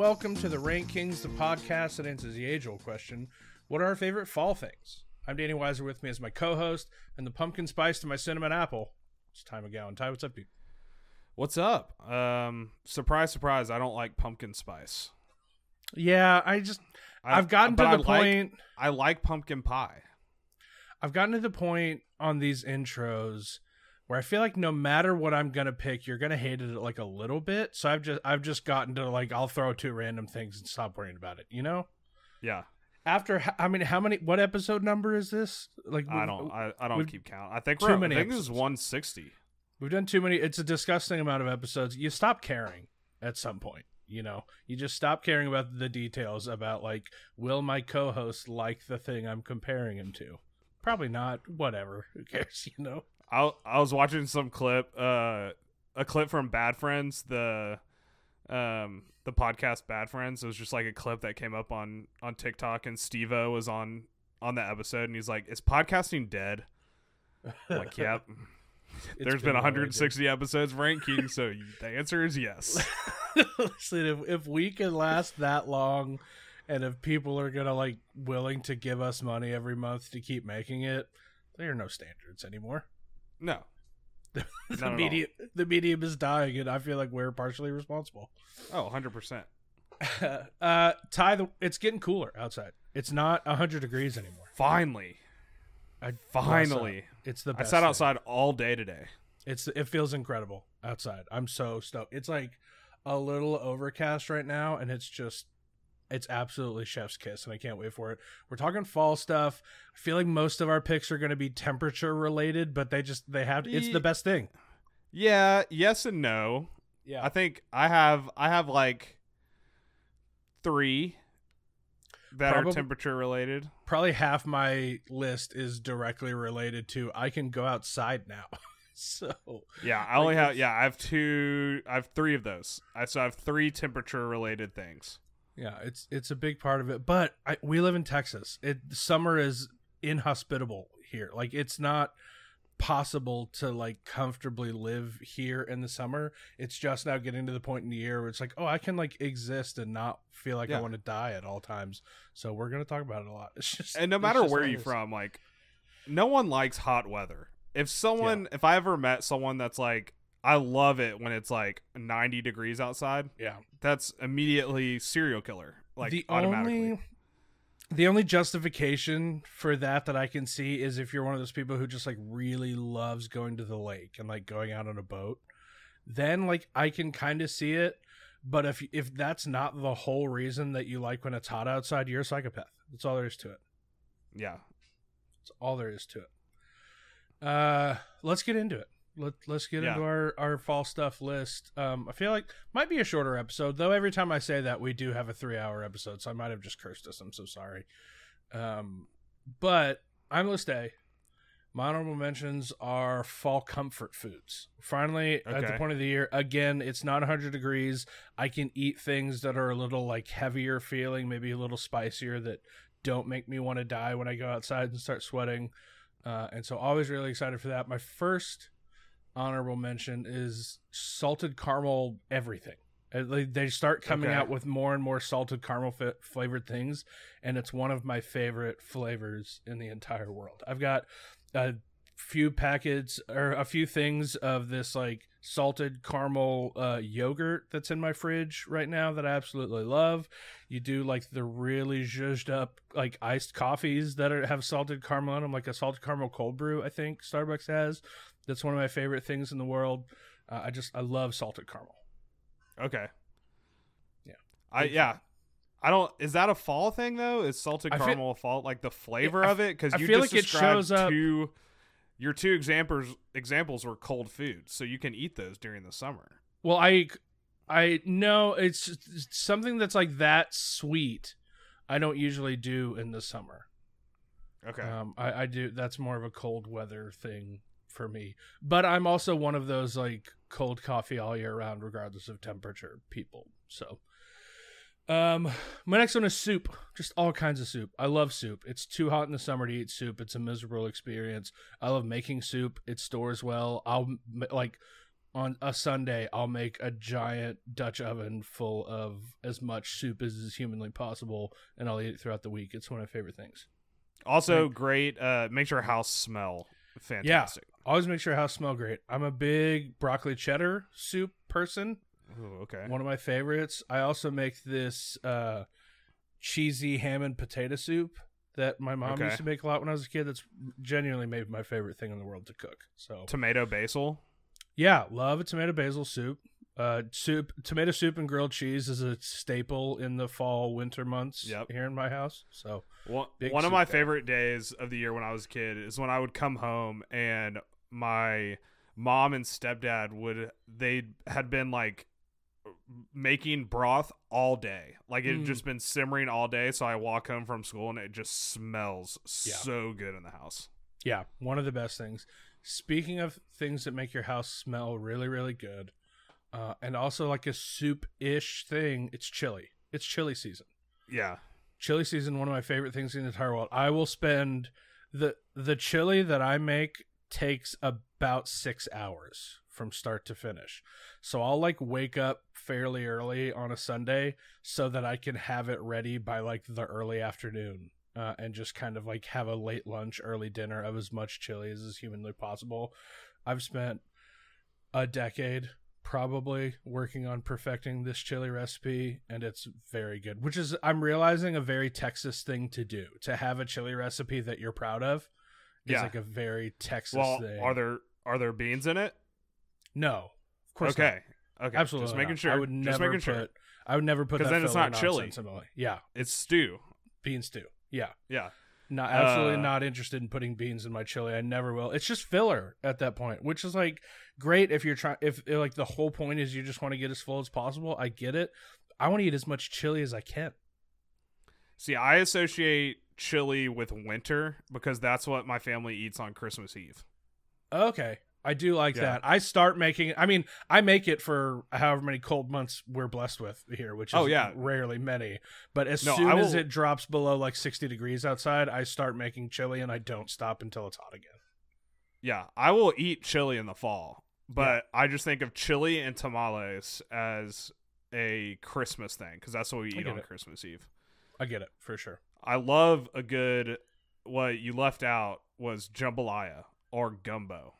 welcome to the Rank Kings, the podcast that answers the age old question What are our favorite fall things? I'm Danny Weiser with me as my co host, and the pumpkin spice to my cinnamon apple. It's Ty McGowan. Ty, what's up, dude? What's up? Um, surprise, surprise! I don't like pumpkin spice. Yeah, I just I, I've gotten to the I like- point. I like pumpkin pie. I've gotten to the point on these intros where I feel like no matter what I'm gonna pick, you're gonna hate it like a little bit. So I've just I've just gotten to like I'll throw two random things and stop worrying about it. You know. Yeah, After I mean, how many? What episode number is this? Like I don't. I, I don't keep count. I think too we're. many I think this is 160. We've done too many. It's a disgusting amount of episodes. You stop caring at some point. You know, you just stop caring about the details about like, will my co-host like the thing I'm comparing him to? Probably not. Whatever. Who cares? You know. I I was watching some clip. Uh, a clip from Bad Friends. The um the podcast Bad Friends. It was just like a clip that came up on on TikTok, and Steve-O was on on the episode, and he's like, "Is podcasting dead?" I'm like, yep. There's been really 160 episodes ranking, so the answer is yes. Listen, if if we can last that long, and if people are gonna like willing to give us money every month to keep making it, there are no standards anymore. No, the Not at all. medium, the medium is dying, and I feel like we're partially responsible. oh, 100 percent. uh, Ty, the, it's getting cooler outside. It's not hundred degrees anymore. Finally, I finally, it's the I sat thing. outside all day today. It's it feels incredible outside. I'm so stoked. It's like a little overcast right now, and it's just it's absolutely chef's kiss, and I can't wait for it. We're talking fall stuff. I feel like most of our picks are going to be temperature related, but they just they have it's the best thing. Yeah, yes and no. Yeah, I think I have I have like three that Probably- are temperature related. probably half my list is directly related to I can go outside now. so Yeah, I only Like, have yeah I have two I have three of those. I so I have three temperature related things. Yeah, it's it's a big part of it. But I, we live in Texas. It summer is inhospitable here. Like it's not possible to like comfortably live here in the summer. It's just now getting to the point in the year where it's like, oh, I can like exist and not feel like I want to die at all times. So we're gonna talk about it a lot. It's just And no matter where you're from, like no one likes hot weather. If someone if I ever met someone that's like I love it when it's like 90 degrees outside, Yeah. that's immediately serial killer. Like the automatically. only the only justification for that that I can see is if you're one of those people who just like really loves going to the lake and like going out on a boat, then like I can kind of see it. But if if that's not the whole reason that you like when it's hot outside, you're a psychopath. That's all there is to it. yeah. That's all there is to it. Uh, let's get into it. Let Let's get Yeah. into our our fall stuff list. Um, I feel like might be a shorter episode though. Every time I say that, we do have a three hour episode, so I might have just cursed us. I'm so sorry. Um, but I'm list A. My honorable mentions are fall comfort foods. Finally, at the point of the year, again, it's not 100 degrees. I can eat things that are a little like heavier feeling, maybe a little spicier that don't make me want to die when I go outside and start sweating. Uh, and so, always really excited for that. My first honorable mention is salted caramel everything. Uh, They they start coming Okay. out with more and more salted caramel f- flavored things, and it's one of my favorite flavors in the entire world. I've got a few packets or a few things of this like salted caramel uh, yogurt that's in my fridge right now that I absolutely love. You do like the really zhuzhed up like iced coffees that are, have salted caramel in them, like a salted caramel cold brew. I think Starbucks has. That's one of my favorite things in the world. Uh, I just I love salted caramel. Okay. Yeah. I yeah. I don't. Is that a fall thing though? Is salted feel- caramel a fall? Like the flavor I of it? Because I you feel just like it described shows up- Your two examples examples were cold foods, so you can eat those during the summer. Well, I I know it's, it's something that's like that sweet. I don't usually do in the summer. Okay. Um, I, I do. That's more of a cold weather thing for me. But I'm also one of those like cold coffee all year round, regardless of temperature people. So, um, my next one is soup. Just all kinds of soup. I love soup. It's too hot in the summer to eat soup. It's a miserable experience. I love making soup. It stores well. I'll like on a Sunday, I'll make a giant Dutch oven full of as much soup as is humanly possible, and I'll eat it throughout the week. It's one of my favorite things. Also, great. Uh, makes your house smell fantastic. Always make sure house smell great. I'm a big broccoli cheddar soup person. Ooh, okay. One of my favorites. I also make this uh, cheesy ham and potato soup that my mom Okay. used to make a lot when I was a kid. That's genuinely maybe my favorite thing in the world to cook. So Tomato basil. yeah, love a tomato basil soup. Uh, soup, tomato soup, and grilled cheese is a staple in the fall winter months Yep. here in my house. So One, one of my favorite days of the year when I was a kid is when I would come home and my mom and stepdad would they had been like making broth all day. Like it had Mm. just been simmering all day. So I walk home from school and it just smells Yeah. so good in the house. Yeah, one of the best things. Speaking of things that make your house smell really, really good, uh, and also like a soup ish thing, it's chili. It's chili season. Yeah. Chili season, one of my favorite things in the entire world. I will spend the the chili that I make takes about six hours from start to finish. So I'll like wake up fairly early on a Sunday so that I can have it ready by like the early afternoon uh, and just kind of like have a late lunch, early dinner of as much chili as is humanly possible. I've spent a decade probably working on perfecting this chili recipe and it's very good which is i'm realizing a very texas thing to do to have a chili recipe that you're proud of is Yeah. like a very texas Well, thing are there are there beans in it? no of course not. Okay. Okay. absolutely Just making not. sure. i would just never making put sure. i would never put 'Cause that then it's not chili. yeah It's stew. bean stew yeah Yeah. Not absolutely Uh, not interested in putting beans in my chili. I never will. It's just filler at that point, which is like great if you're trying. If if, like the whole point is you just want to get as full as possible. I get it. I want to eat as much chili as I can. See, I associate chili with winter because that's what my family eats on Christmas Eve. Okay, I do like Yeah. that. I start making. I mean, I make it for however many cold months we're blessed with here, which oh, is Oh, yeah. rarely many. But as No, soon I as it drops below like sixty degrees outside, I start making chili, and I don't stop until it's hot again. Yeah, I will eat chili in the fall, but I just think of chili and tamales as a Christmas thing because that's what we eat on it. Christmas Eve. I get it for sure. I love a good. What you left out was jambalaya or gumbo.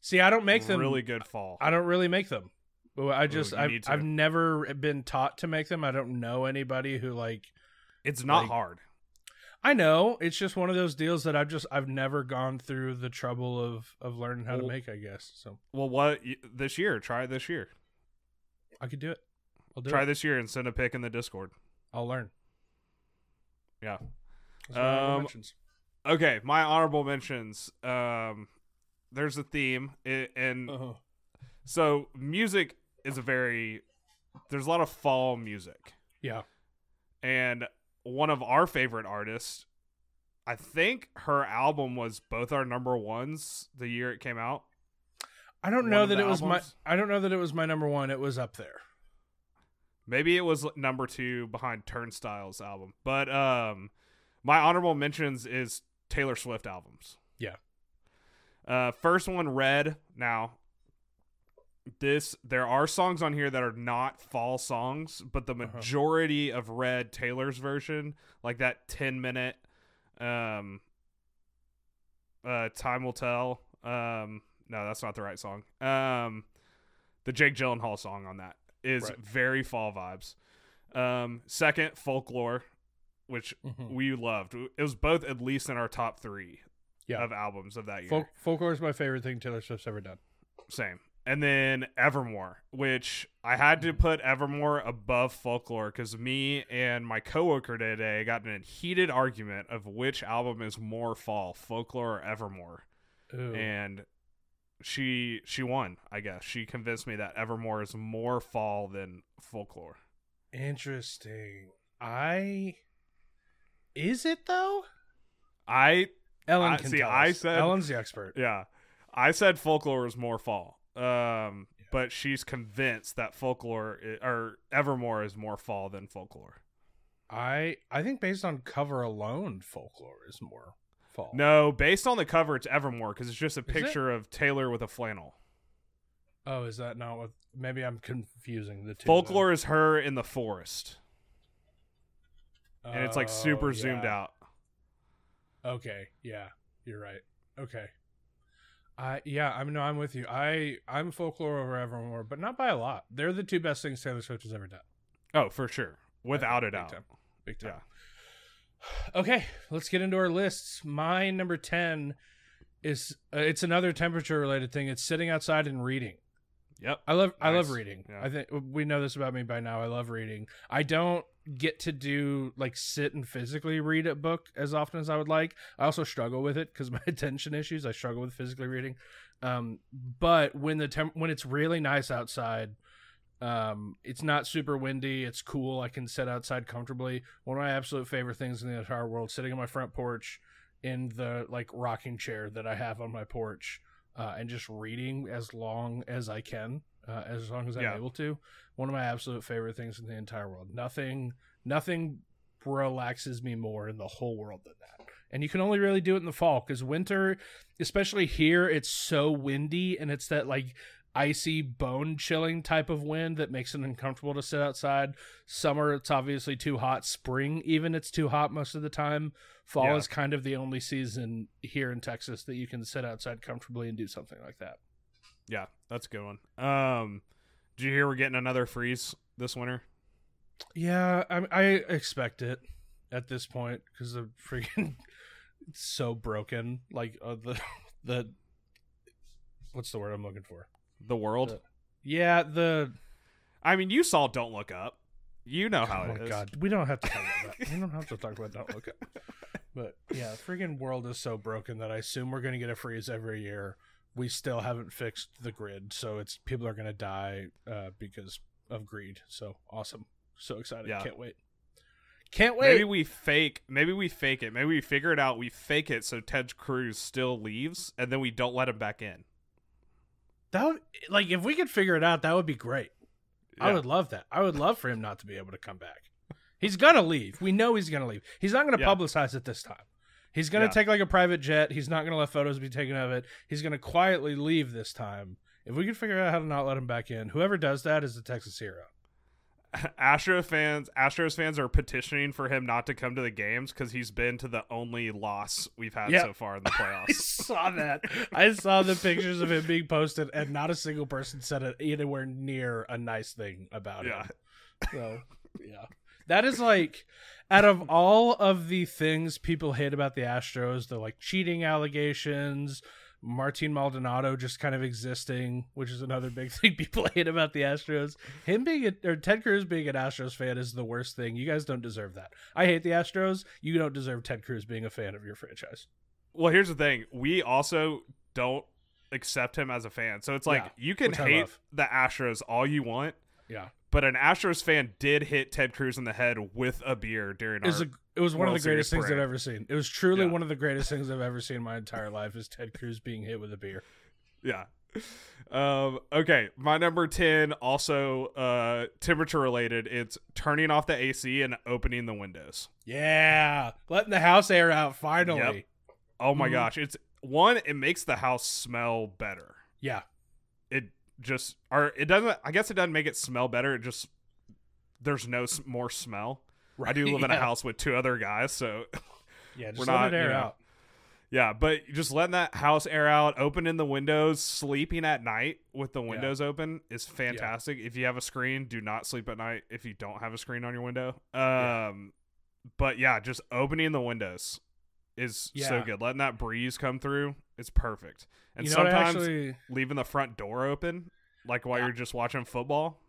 See, I don't make them really good fall. I don't really make them. I just you I've. I've never been taught to make them. I don't know anybody who like it's not like- hard. I know it's just one of those deals that I've just I've never gone through the trouble of of learning how to make. I guess so. Well, what this year? Try this year. I could do it. I'll do Try it. this year and send a pic in the Discord. I'll learn. Yeah. That's my honorable Um. Okay, my honorable mentions. Um, there's a theme, i and Uh-huh. so music is a very. There's a lot of fall music, Yeah. and one of our favorite artists. I think her album was both our number ones the year it came out. I don't One know that it was my I don't know that it was my number one. It was up there. Maybe it was number two behind Turnstile's album. But um my honorable mentions is Taylor Swift albums. Yeah. Uh first one Red. Now this there are songs on here that are not fall songs, but the Uh-huh. majority of Red Taylor's version, like that 10 minute um uh Time Will Tell. Um no, that's not the right song. Um the Jake Gyllenhaal song on that is Right. very fall vibes. Um, second, folklore, which Mhm. we loved. It was both at least in our top three Yeah. of albums of that year. Folk, folklore is my favorite thing Taylor Swift's ever done. Same. And then Evermore, which I had to put Evermore above folklore because me and my coworker today got in a heated argument of which album is more fall, folklore or Evermore. Ooh. And she she won, I guess. She convinced me that Evermore is more fall than folklore. Interesting. I is it though? I Ellen I- can see, I said- Ellen's the expert. Yeah. I said folklore is more fall. Um, but she's convinced that folklore i- or Evermore is more fall than folklore. I I think based on cover alone, folklore is more fall. No, based on the cover, it's Evermore because it's just a picture of Taylor with a flannel. Oh, is that not what? Maybe I'm confusing the two. Folklore is her in the forest, then. and it's like Oh, super zoomed out. Okay, yeah, you're right. Okay. I yeah, I'm no, I'm with you. I I'm folklore over Evermore, but not by a lot. They're the two best things Taylor Swift has ever done. Oh, for sure, without a Big doubt. time. Big time. Yeah. Okay, let's get into our lists. My number 10 is uh, it's another temperature related thing. It's sitting outside and reading. Yep. I love I love reading. Yeah. I think we know this about me by now. I love reading. I don't get to do like sit and physically read a book as often as I would like. I also struggle with it because my attention issues. I struggle with physically reading. Um, but when the temp- when it's really nice outside, um, it's not super windy. It's cool. I can sit outside comfortably. One of my absolute favorite things in the entire world: sitting on my front porch in the like rocking chair that I have on my porch uh, and just reading as long as I can, uh, as long as I'm Yeah. able to. One of my absolute favorite things in the entire world. Nothing, nothing relaxes me more in the whole world than that. And you can only really do it in the fall because winter, especially here, it's so windy and it's that like icy bone chilling type of wind that makes it uncomfortable to sit outside. Summer, it's obviously too hot. Spring, even it's too hot most of the time. Fall Yeah. is kind of the only season here in Texas that you can sit outside comfortably and do something like that. Yeah, that's a good one. Um, did you hear we're getting another freeze this winter? Yeah, I, I expect it at this point because the freaking it's so broken. Like uh, the the what's the word I'm looking for? The world. The- Yeah, the I mean, you saw Don't Look Up. You know how oh it my is. god, we don't have to talk about that. We don't have to talk about Don't Look Up. But yeah, the freaking world is so broken that I assume we're gonna get a freeze every year. We still haven't fixed the grid, so it's people are gonna die uh, because of greed. So awesome, so excited, Yeah. can't wait, can't wait. Maybe we fake. Maybe we fake it. Maybe we figure it out. We fake it so Ted Cruz still leaves, and then we don't let him back in. That would like if we could figure it out, that would be great. I would love that. I would love for him not to be able to come back. He's gonna leave. We know he's gonna leave. He's not gonna Yeah. publicize it this time. He's gonna Yeah. take like a private jet. He's not gonna let photos be taken of it. He's gonna quietly leave this time. If we could figure out how to not let him back in, whoever does that is the Texas hero. Astro fans, Astros fans are petitioning for him not to come to the games because he's been to the only loss we've had Yeah. so far in the playoffs. I saw that. I saw the pictures of him being posted, and not a single person said it anywhere near a nice thing about it. yeah, him. So yeah, that is like out of all of the things people hate about the Astros, the like cheating allegations, Martin Maldonado just kind of existing, which is another big thing people hate about the Astros. Him being a, or Ted Cruz being an Astros fan is the worst thing. You guys don't deserve that. I hate the Astros. You don't deserve Ted Cruz being a fan of your franchise. Well, here's the thing: we also don't accept him as a fan. So it's like Yeah, you can hate the Astros all you want, Yeah, but an Astros fan did hit Ted Cruz in the head with a beer during it was our. a, it was one of the greatest Series things I've ever seen. It was truly Yeah. one of the greatest things I've ever seen in my entire life. Is Ted Cruz being hit with a beer. yeah. Um, okay, my number ten also uh, temperature related. It's turning off the AC and opening the windows. Yeah, letting the house air out finally. Yep. Oh my Mhm. gosh, it's one. It makes the house smell better. Yeah, just or it doesn't. I guess it doesn't make it smell better. It just there's no s- more smell. right. I do live in a house with two other guys, so Yeah, just We're let not, air you know, out. yeah. But just letting that house air out, opening the windows, sleeping at night with the windows open is fantastic. If you have a screen, do not sleep at night if you don't have a screen on your window. Um, Yeah. but yeah, just opening the windows is so good. Letting that breeze come through, it's perfect. And you know sometimes actually, leaving the front door open, like while Yeah. you're just watching football.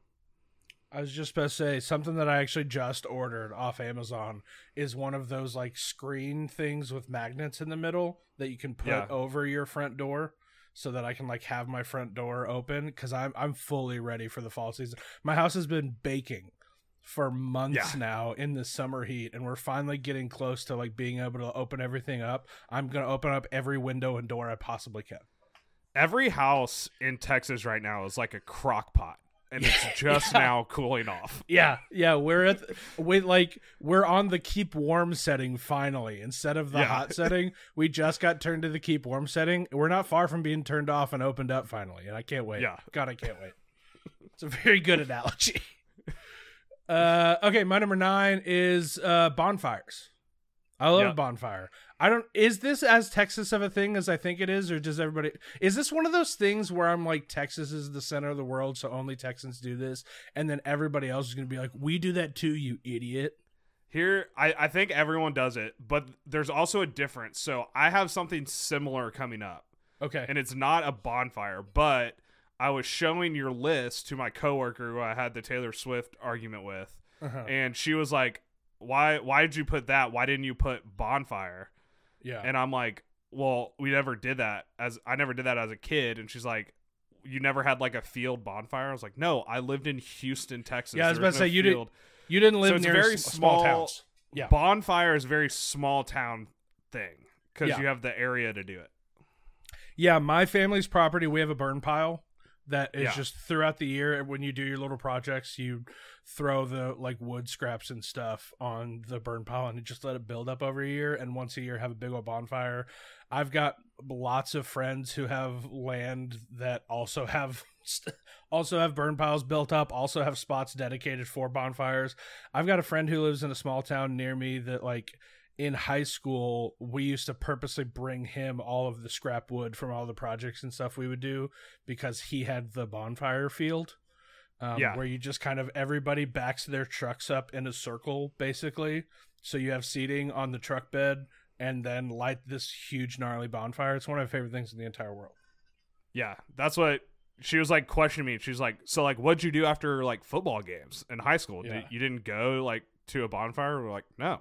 I was just about to say something that I actually just ordered off Amazon is one of those like screen things with magnets in the middle that you can put Yeah. over your front door so that I can like have my front door open cuz I'm I'm fully ready for the fall season. My house has been baking for months Yeah. now in the summer heat and we're finally getting close to like being able to open everything up. I'm to open up every window and door I possibly can. Every house in Texas right now is like a crock pot. and it's just Yeah. now cooling off. Yeah, yeah, we're at we like we're on the keep warm setting finally instead of the Yeah. hot setting. We just got turned to the keep warm setting. We're not far from being turned off and opened up finally, and I can't wait. Yeah. God, I can't wait. It's a very good analogy. Uh, okay, my number nine is uh, bonfires. I love a bonfire. I don't. Is this as Texas of a thing as I think it is, or does everybody? Is this one of those things where I'm like, Texas is the center of the world, so only Texans do this, and then everybody else is going to be like, we do that too, you idiot. Here, I, I think everyone does it, but there's also a difference. So I have something similar coming up, Okay. and it's not a bonfire, but I was showing your list to my coworker who I had the Taylor Swift argument with, Uh-huh. and she was like, "Why? Why did you put that? Why didn't you put bonfire?" Yeah. And I'm like, "Well, we never did that as I never did that as a kid." And she's like. You never had like a field bonfire. I was like, no, I lived in Houston, Texas. Yeah, I was There about to no say, you didn't. you didn't live so it's near very small, small- towns. Yeah. bonfire is a very small town thing because Yeah. you have the area to do it. Yeah, my family's property, we have a burn pile that is Yeah. just throughout the year. When you do your little projects, you throw the like wood scraps and stuff on the burn pile and just let it build up over a year. And once a year, have a big old bonfire. I've got lots of friends who have land that also have also have burn piles built up also have spots dedicated for bonfires i've got a friend who lives in a small town near me that like in high school we used to purposely bring him all of the scrap wood from all the projects and stuff we would do because he had the bonfire field um, Yeah. where you just kind of everybody backs their trucks up in a circle basically so you have seating on the truck bed and then light this huge gnarly bonfire it's one of my favorite things in the entire world Yeah, that's what she was like questioning me. She's like, "So like, what'd you do after like football games in high school? Did, you didn't go like to a bonfire?" We're like, "No."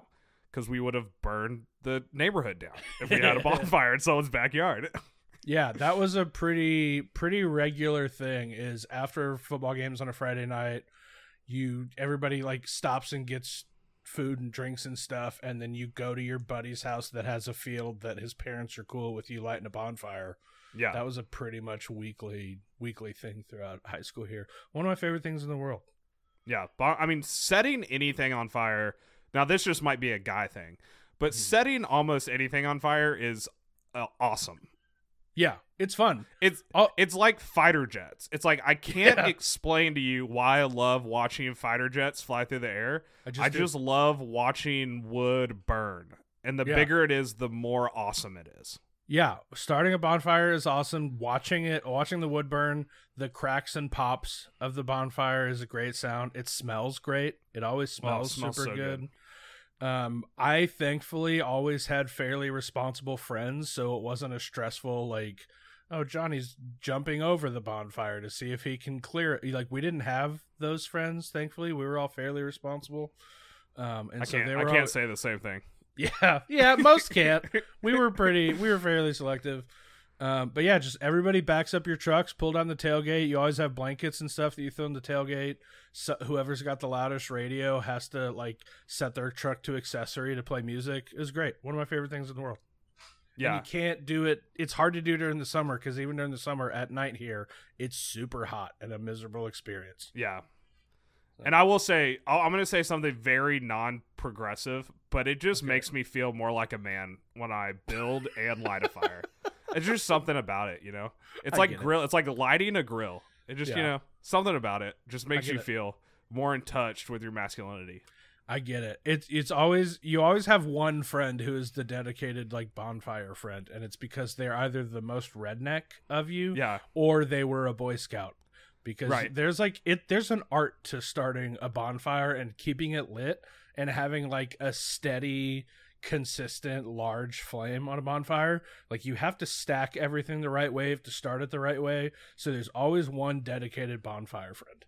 Because we would have burned the neighborhood down if we had a bonfire in someone's backyard. Yeah, that was a pretty pretty regular thing. Is after football games on a Friday night, you everybody like stops and gets food and drinks and stuff, and then you go to your buddy's house that has a field that his parents are cool with you lighting a bonfire. yeah, That was a pretty much weekly weekly thing throughout high school here. One of my favorite things in the world. yeah. Bon- I mean, setting anything on fire. Now, this just might be a guy thing, but Mhm. setting almost anything on fire is uh, awesome. Yeah, it's fun. It's Oh. it's like fighter jets. It's like I can't Yeah. explain to you why I love watching fighter jets fly through the air. I just, I just love watching wood burn. And the Yeah. bigger it is, the more awesome it is. Yeah, starting a bonfire is awesome. Watching it, watching the wood burn, the cracks and pops of the bonfire is a great sound. It smells great. It always Well, it smells, smells super so good. good. Um, I thankfully always had fairly responsible friends, so it wasn't a stressful like, oh, Johnny's jumping over the bonfire to see if he can clear it. Like we didn't have those friends. Thankfully, we were all fairly responsible. Um, and I so they I can't all- say the same thing. yeah, yeah, most can't. we were pretty, we were fairly selective. Um, but yeah, just everybody backs up your trucks, pull down the tailgate. You always have blankets and stuff that you throw in the tailgate. So whoever's got the loudest radio has to like set their truck to accessory to play music. It was great. One of my favorite things in the world. And Yeah. you can't do it. It's hard to do during the summer because even during the summer at night here, it's super hot and a miserable experience. Yeah. And I will say, I'm going to say something very non progressive, but it just Okay. makes me feel more like a man when I build and light a fire. It's just something about it, you know? It's I like get it. grill. It's like lighting a grill. It just, you know, something about it just makes you it. feel more in touch with your masculinity. I get it. It's it's always you always have one friend who is the dedicated like bonfire friend, and it's because they're either the most redneck of you, Yeah. or they were a Boy Scout. Because Right. there's like it there's an art to starting a bonfire and keeping it lit and having like a steady, consistent, large flame on a bonfire. Like you have to stack everything the right way, to start it the right way. So there's always one dedicated bonfire friend.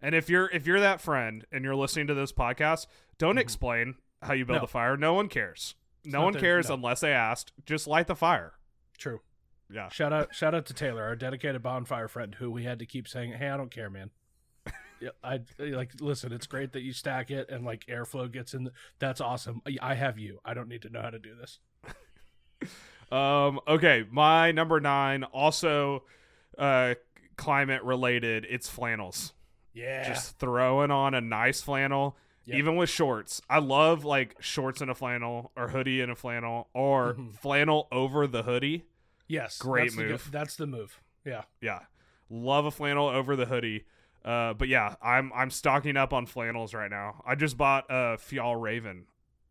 And if you're if you're that friend and you're listening to this podcast, don't Mhm. explain how you build No. a fire. No one cares. No one cares no. unless they asked. Just light the fire. True. Yeah. Shout out, shout out to Taylor, our dedicated bonfire friend, who we had to keep saying, "Hey, I don't care, man." yeah, I like. Listen, it's great that you stack it and like airflow gets in. That's awesome. I have you. I don't need to know how to do this. Um. Okay. My number nine, also, uh, climate related. It's flannels. Yeah. Just throwing on a nice flannel, Yep. even with shorts. I love like shorts and a flannel or hoodie and a flannel or Mhm. flannel over the hoodie. Yes. great that's the move. that's the move. Yeah. Yeah. Love a flannel over the hoodie. Uh, but yeah, I'm I'm stocking up on flannels right now. I just bought a Fjällräven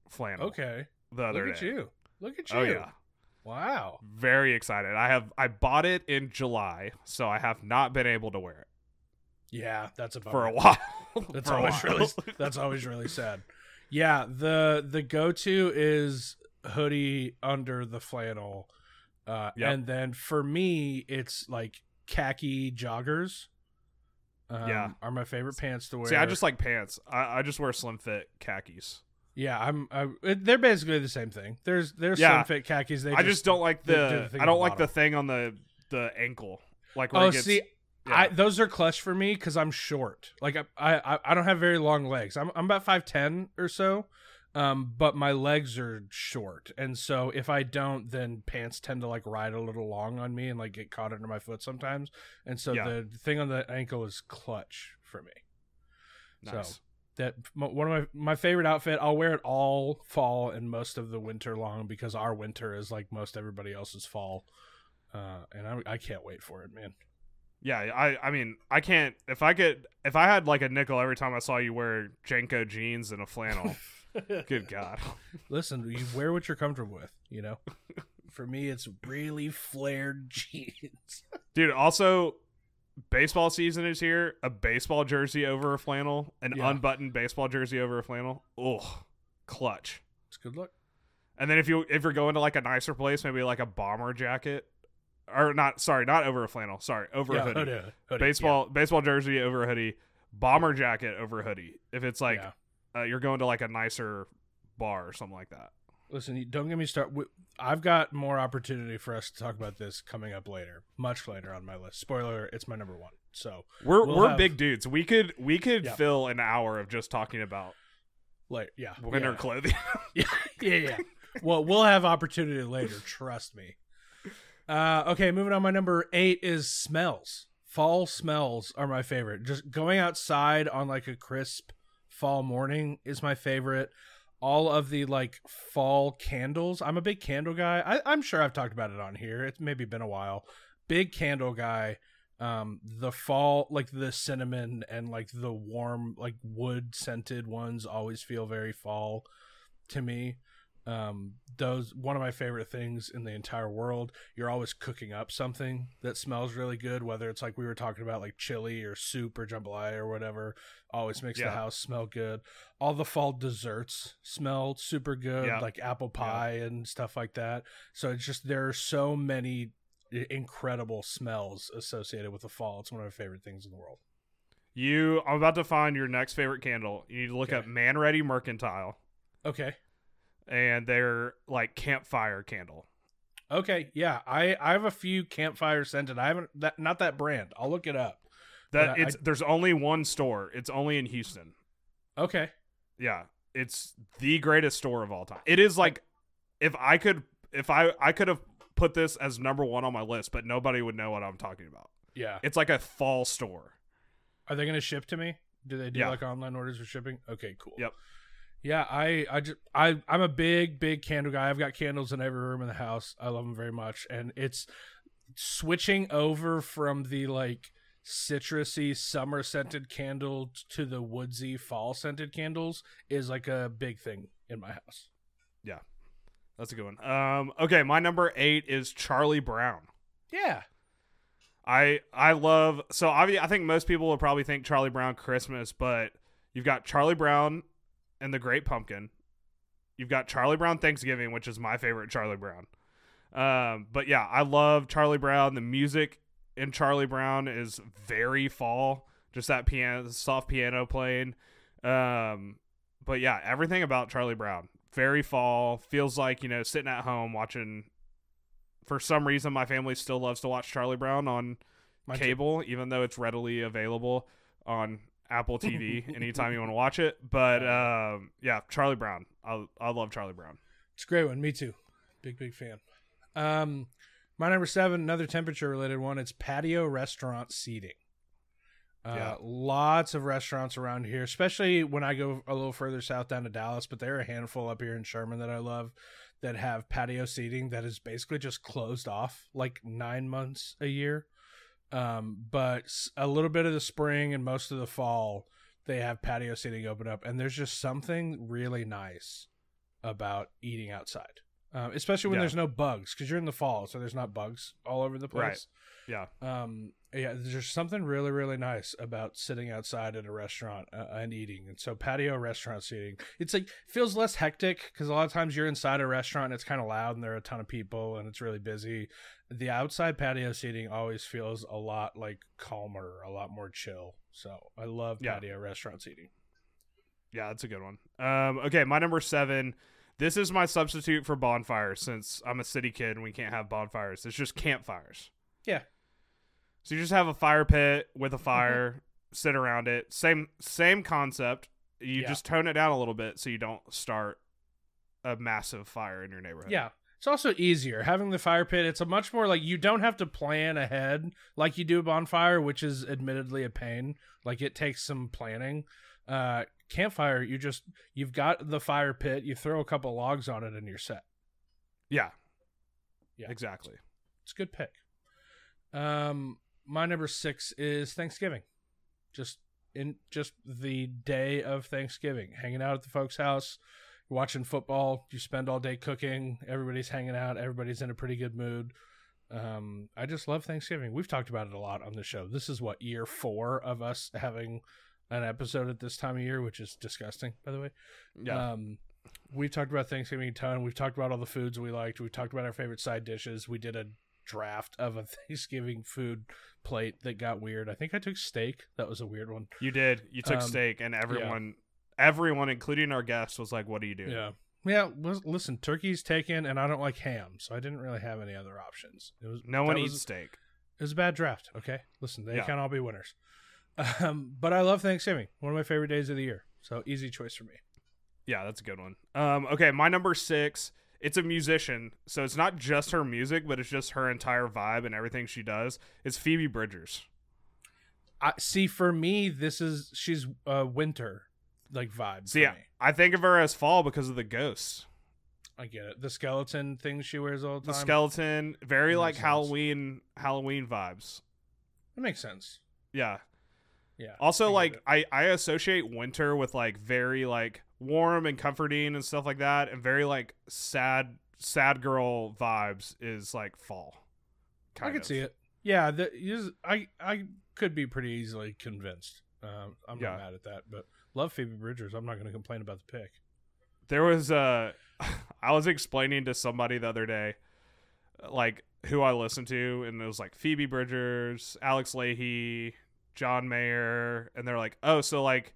flannel Okay. the other Look at day. you. Look at you. Oh yeah. Wow. Very excited. I have I bought it in July, so I have not been able to wear it Yeah, that's a bummer. for a while. That's For always while. really that's always really sad. Yeah, the the go to is hoodie under the flannel. Uh Yep. and then for me it's like khaki joggers. Um, Yeah. are my favorite pants to wear. See, I just like pants. I, I just wear slim fit khakis. Yeah, I'm I, they're basically the same thing. There's there's Yeah. slim fit khakis they I just don't like they do the, the thing I don't the like the thing on the the ankle. Like Oh, gets, see, yeah. I those are clutch for me because I'm short. Like I, I I don't have very long legs. I'm I'm about five ten or so, um, but my legs are short, and so if I don't, then pants tend to like ride a little long on me and like get caught under my foot sometimes. And so Yeah. the thing on the ankle is clutch for me. nice. So that one of my my favorite outfit. I'll wear it all fall and most of the winter long because our winter is like most everybody else's fall. Uh, and I, I can't wait for it, man. Yeah, I I mean, I can't if I could if I had like a nickel every time I saw you wear JNCO jeans and a flannel. good god. Listen, you wear what you're comfortable with, you know? For me, it's really flared jeans. Dude, also baseball season is here. A baseball jersey over a flannel, an Yeah. unbuttoned baseball jersey over a flannel. Oh, clutch. It's good luck. And then if you if you're going to like a nicer place, maybe like a bomber jacket or not sorry, not over a flannel. Sorry, over yeah, a hoodie. hoodie, hoodie, Baseball baseball jersey over a hoodie, bomber jacket over a hoodie. If it's like Yeah. Uh, you're going to like a nicer bar or something like that. Listen, don't get me started. I've got more opportunity for us to talk about this coming up later, much later on my list. Spoiler: it's my number one. So, We're We'll we're have- big dudes. We could we could Yeah. fill an hour of just talking about like, yeah, winter yeah. clothing. yeah, yeah, yeah. Well, we'll have opportunity later. Trust me. Uh, okay, moving on. My number eight is smells. Fall smells are my favorite. Just going outside on like a crisp fall morning is my favorite. All of the like fall candles. I'm a big candle guy. I, I'm sure I've talked about it on here. It's maybe been a while. Big candle guy. Um, the fall, like the cinnamon and like the warm, like wood scented ones, always feel very fall to me um those one of my favorite things in the entire world you're always cooking up something that smells really good whether it's like we were talking about like chili or soup or jambalaya or whatever always makes the house smell good. All the fall desserts smell super good Yeah. like apple pie and stuff like that. So it's just there are so many incredible smells associated with the fall. It's one of my favorite things in the world. You I'm about to find your next favorite candle. You need to look Okay. up Manready Mercantile. Okay and their like campfire candle. okay yeah i i have a few campfire scented i haven't that not that brand i'll look it up That I- it's there's only one store. It's only in Houston. okay Yeah, it's the greatest store of all time. It is like if I could if I I could have put this as number 1 on my list, but nobody would know what I'm talking about. yeah It's like a fall store. Are they going to ship to me? Do they do Yeah. like online orders for shipping? Okay, cool. Yep. Yeah, I I just I I'm a big big candle guy. I've got candles in every room in the house. I love them very much, and it's switching over from the like citrusy summer scented candle to the woodsy fall scented candles is like a big thing in my house. Yeah. That's a good one. Um okay, my number 8 is Charlie Brown. Yeah. I I love so obvi- I think most people will probably think Charlie Brown Christmas, but you've got Charlie Brown and the Great Pumpkin. You've got Charlie Brown Thanksgiving, which is my favorite Charlie Brown. Um, but yeah, I love Charlie Brown. The music in Charlie Brown is very fall. Just that piano, soft piano playing. Um, but yeah, everything about Charlie Brown very fall. Feels like you know sitting at home watching. For some reason, my family still loves to watch Charlie Brown on too. cable, even though it's readily available on Apple TV anytime you want to watch it. But um, yeah, Charlie Brown. I I love Charlie Brown. It's a great one. Me too. Big, big fan. Um, my number seven, another temperature related one. It's patio restaurant seating. Uh, Yeah. Lots of restaurants around here, especially when I go a little further south down to Dallas. But there are a handful up here in Sherman that I love that have patio seating that is basically just closed off like nine months a year. Um, but a little bit of the spring and most of the fall, they have patio seating open up, and there's just something really nice about eating outside, um, especially when Yeah. there's no bugs because you're in the fall, so there's not bugs all over the Right. place. Yeah. Um, yeah, there's something really, really nice about sitting outside at a restaurant uh, and eating. And so patio restaurant seating, it's like feels less hectic because a lot of times you're inside a restaurant and it's kind of loud and there are a ton of people and it's really busy. The outside patio seating always feels a lot like calmer, a lot more chill. So I love Yeah. patio restaurant seating. Yeah, that's a good one. Um, okay, my number seven. This is my substitute for bonfires since I'm a city kid and we can't have bonfires. It's just campfires. Yeah. So you just have a fire pit with Mm-hmm. a fire, sit around it. Same same concept. You Yeah. just tone it down a little bit so you don't start a massive fire in your neighborhood. Yeah. It's also easier having the fire pit. It's a much more like you don't have to plan ahead like you do a bonfire, which is admittedly a pain. Like it takes some planning. Uh, campfire, you just you've got the fire pit. You throw a couple logs on it, and you're set. Yeah. Yeah. Exactly. It's a good pick. Um, my number six is Thanksgiving. Just in just the day of Thanksgiving, hanging out at the folks' house, watching football. You spend all day cooking. Everybody's hanging out. Everybody's in a pretty good mood. Um, I just love Thanksgiving. We've talked about it a lot on the show. This is what year four of us having an episode at this time of year, which is disgusting, by the way. Yeah. Um, we've talked about Thanksgiving a ton. We've talked about all the foods we liked. We've talked about our favorite side dishes. We did a draft of a Thanksgiving food plate that got weird. I think I took steak. That was a weird one. you did. You took um, steak and everyone everyone including our guests was like, "What do you do?" Yeah. Yeah, listen, turkey's taken, and I don't like ham, so I didn't really have any other options. It was No one eats was- steak. It was a bad draft. Okay, listen, they Yeah. can't all be winners. Um, but I love Thanksgiving. One of my favorite days of the year. So easy choice for me. Yeah, that's a good one. Um, okay, my number six. It's a musician, so it's not just her music, but it's just her entire vibe and everything she does. It's Phoebe Bridgers. I see. For me, this is she's uh, winter like vibe. See, for yeah, me. I think of her as fall because of the ghosts, I get it. The skeleton thing she wears all the time. the skeleton, very That like makes sense. Halloween, Halloween vibes. That makes sense. Yeah. Yeah. Also, I like. I I associate winter with like very like warm and comforting and stuff like that, and very like sad sad girl vibes is like fall. I could of. see it. Yeah, the, I I could be pretty easily convinced. Um, I'm Yeah. not mad at that, but love Phoebe Bridgers. I'm not going to complain about the pick. There was uh I was explaining to somebody the other day like who I listened to and it was like Phoebe Bridgers, Alex Leahy, John Mayer, and they're like, "Oh, so like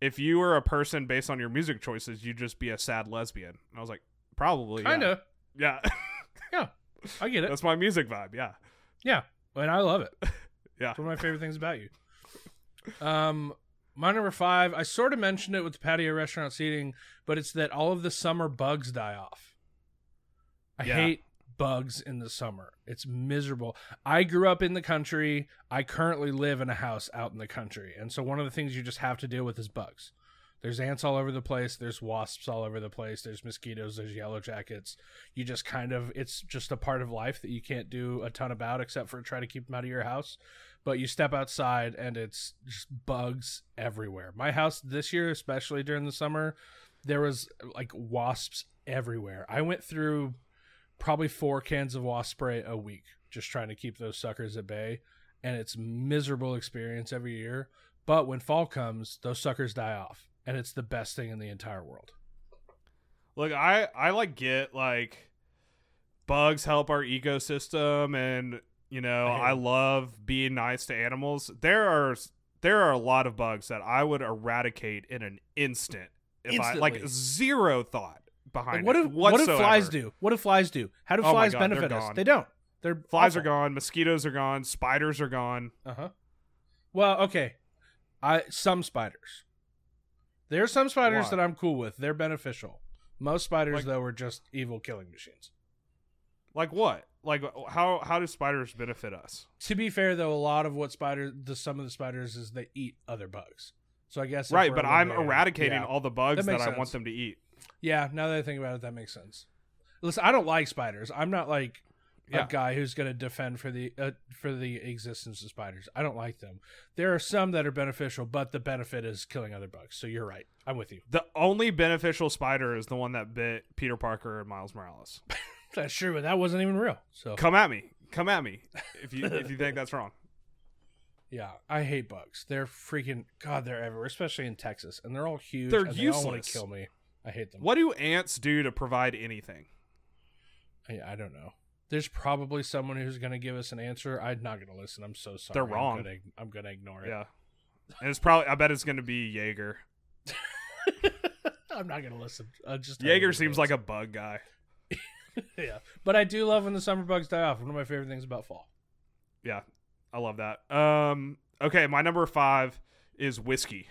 if you were a person based on your music choices, you'd just be a sad lesbian." And I was like, "Probably." yeah. Kind of. Yeah. Yeah. I get it. That's my music vibe. Yeah. Yeah, and I love it. Yeah. It's one of my favorite things about you. Um, my number five. I sort of mentioned it with the patio restaurant seating, but it's that all of the summer bugs die off. I Yeah. hate bugs in the summer. It's miserable. I grew up in the country. I currently live in a house out in the country, and so one of the things you just have to deal with is bugs. There's ants all over the place. There's wasps all over the place. There's mosquitoes. There's yellow jackets. You just kind of, it's just a part of life that you can't do a ton about except for try to keep them out of your house. But you step outside and it's just bugs everywhere. My house this year, especially during the summer, there was like wasps everywhere. I went through probably four cans of wasp spray a week just trying to keep those suckers at bay. And it's miserable experience every year. But when fall comes, those suckers die off. And it's the best thing in the entire world. Look, I I like get like bugs help our ecosystem and you know, I I, love being nice to animals. There are there are a lot of bugs that I would eradicate in an instant if I like zero thought behind Like, what it if what whatsoever. flies do? What do flies do? How do Oh flies God, benefit us? They don't. They're Flies are gone, mosquitoes are gone, spiders are gone. Uh huh. Well, okay. I some spiders. There are some spiders Why? that I'm cool with. They're beneficial. Most spiders, Like- though, are just evil killing machines. Like what? Like how how do spiders benefit us? To be fair, though, a lot of what spiders, the some of the spiders, is they eat other bugs. So I guess Right, but I'm eliminating- eradicating yeah. all the bugs That that, I want them to eat. Yeah, now that I think about it, that makes sense. Listen, I don't like spiders. I'm not like Yeah. a guy who's going to defend for the uh, for the existence of spiders. I don't like them. There are some that are beneficial, but the benefit is killing other bugs. So you're right. I'm with you. The only beneficial spider is the one that bit Peter Parker and Miles Morales. That's true, but that wasn't even real. So Come at me. Come at me if you if you think that's wrong. yeah, I hate bugs. They're freaking god. They're everywhere, especially in Texas, and they're all huge. They're and They all want useless. to kill me. I hate them. What do ants do to provide anything? I, I don't know. There's probably someone who's going to give us an answer. I'm not going to listen. I'm so sorry. They're wrong. I'm going to I'm gonna ignore it. Yeah. And it's probably I bet it's gonna be Yeager. I'm not going to listen. I just Yeager seems like a bug guy. yeah, but I do love when the summer bugs die off. One of my favorite things about fall. Yeah. I love that. Um okay, my number five is whiskey.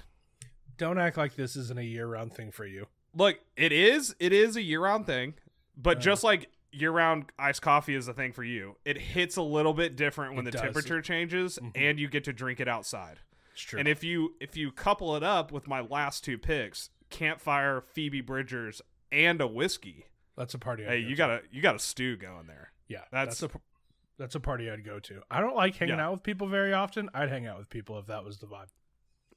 Don't act like this isn't a year-round thing for you. Look, it is it is a year round thing, but Uh. just like year round iced coffee is a thing for you, it hits a little bit different when the does. temperature changes Mhm. and you get to drink it outside. It's true. And if you if you couple it up with my last two picks, campfire, Phoebe Bridgers, and a whiskey, that's a party. I'd hey, go you to. got a you got a stew going there. yeah. that's- That's, a that's a party I'd go to. I don't like hanging Yeah. out with people very often. I'd hang out with people if that was the vibe.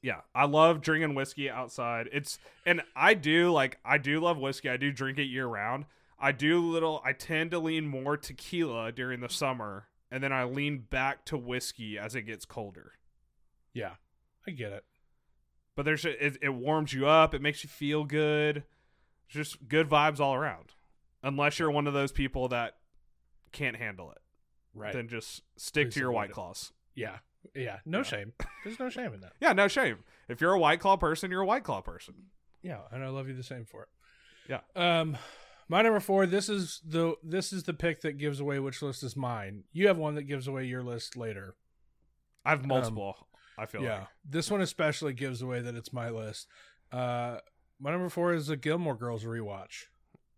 Yeah, I love drinking whiskey outside. It's and I do like I do love whiskey. I do drink it year round. I do little. I tend to lean more tequila during the summer, and then I lean back to whiskey as it gets colder. Yeah, I get it. But there's it, it warms you up. It makes you feel good. Just good vibes all around. Unless you're one of those people that can't handle it, Right. then just stick Please to your white it. claws. yeah. Yeah. No Yeah. shame. There's no shame in that. Yeah, no shame. If you're a white claw person, you're a white claw person. Yeah, and I love you the same for it. Yeah. Um, my number four. This is the this is the pick that gives away which list is mine. You have one that gives away your list later. I have multiple. I feel Um, yeah, like. this one especially gives away that it's my list. Uh, my number four is the Gilmore Girls rewatch.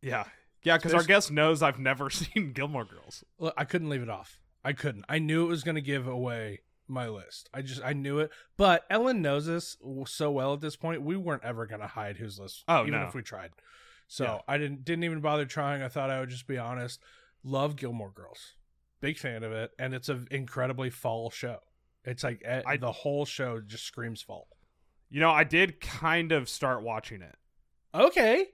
Yeah. Yeah, because our guest knows I've never seen Gilmore Girls. Look, I couldn't leave it off. I couldn't. I knew it was going to give away my list. I just I knew it. But Ellen knows this so well at this point. We weren't ever going to hide whose list. Oh, even no. if we tried. So Yeah. I didn't didn't even bother trying. I thought I would just be honest. Love Gilmore Girls. Big fan of it, and it's an incredibly fall show. It's like eh, I- the whole show just screams fall. You know, I did kind of start watching it. Okay,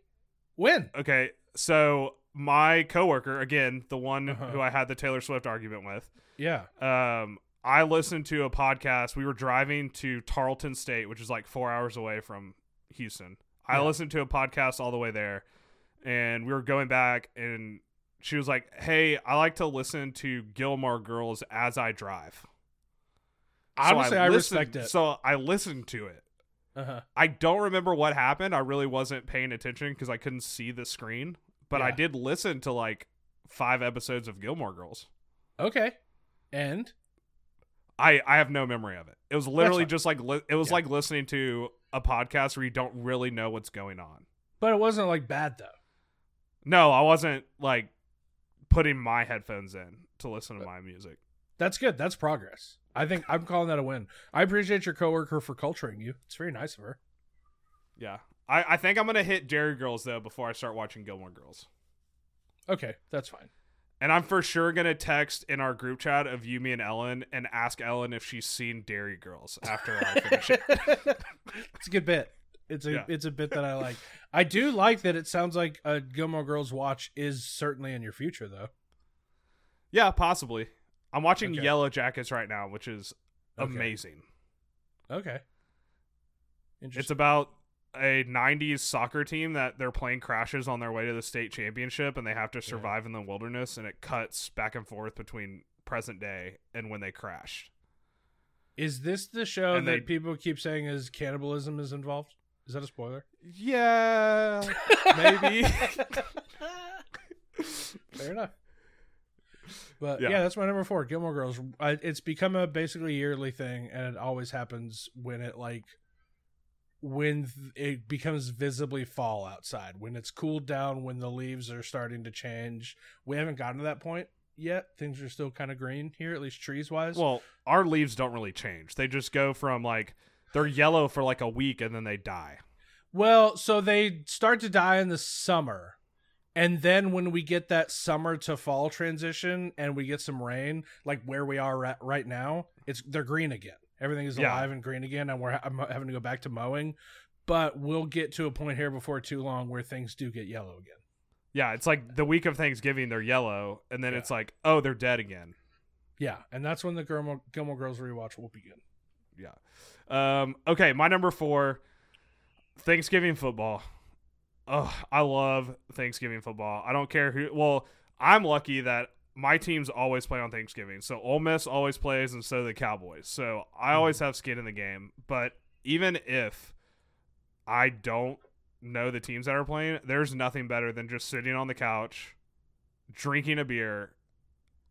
when? Okay, so my coworker, again, the one Uh-huh. who I had the Taylor Swift argument with, Yeah. um, I listened to a podcast. We were driving to Tarleton State, which is like four hours away from Houston. I Yeah. listened to a podcast all the way there, and we were going back, and she was like, "Hey, I like to listen to Gilmore Girls as I drive." So Honestly, I, listened- respect it. So I listened to it. uh-huh. I don't remember what happened. I really wasn't paying attention because I couldn't see the screen. But I did listen to like five episodes of Gilmore Girls. Okay. And I I have no memory of it. It was literally just like li- it was Yeah. like listening to a podcast where you don't really know what's going on. but it wasn't like bad though. No, I wasn't like putting my headphones in to listen to my music. That's good. That's progress. I think I'm calling that a win. I appreciate your coworker for culturing you. It's very nice of her. Yeah. I, I think I'm gonna hit Derry Girls though before I start watching Gilmore Girls. Okay, that's fine. And I'm for sure gonna text in our group chat of you, me, and Ellen, and ask Ellen if she's seen Derry Girls after I finish it. it's a good bit. It's a Yeah. it's a bit that I like. I do like that it sounds like a Gilmore Girls watch is certainly in your future though. Yeah, possibly. I'm watching Okay. Yellow Jackets right now, which is Okay. amazing. Okay. It's about a 90s soccer team that their plane crashes on their way to the state championship and they have to survive in the wilderness and it cuts back and forth between present day and when they crashed. is this the show And that they- people keep saying is cannibalism is involved? Is that a spoiler? Yeah, maybe. Fair enough. But Yeah. yeah. that's my number four. Gilmore Girls. I, it's become a basically yearly thing, and it always happens when it like when th- it becomes visibly fall outside, when it's cooled down, when the leaves are starting to change. We haven't gotten to that point yet. Things are still kind of green here, at least trees wise. Well, our leaves don't really change. They just go from like they're yellow for like a week and then they die. Well, so they start to die in the summer. And then when we get that summer to fall transition and we get some rain, like where we are right, right now, it's they're green again. Everything is Yeah. alive and green again, and we're I'm having to go back to mowing. But we'll get to a point here before too long where things do get yellow again. Yeah, it's like the week of Thanksgiving they're yellow and then Yeah. it's like, oh, they're dead again. Yeah, and that's when the Gilmore, Gilmore Girls rewatch will begin. Yeah. Um, okay, my number four, Thanksgiving football. Oh, I love Thanksgiving football. I don't care who. Well, I'm lucky that my teams always play on Thanksgiving. So Ole Miss always plays, and so the Cowboys. So I always have skin in the game. But even if I don't know the teams that are playing, there's nothing better than just sitting on the couch, drinking a beer,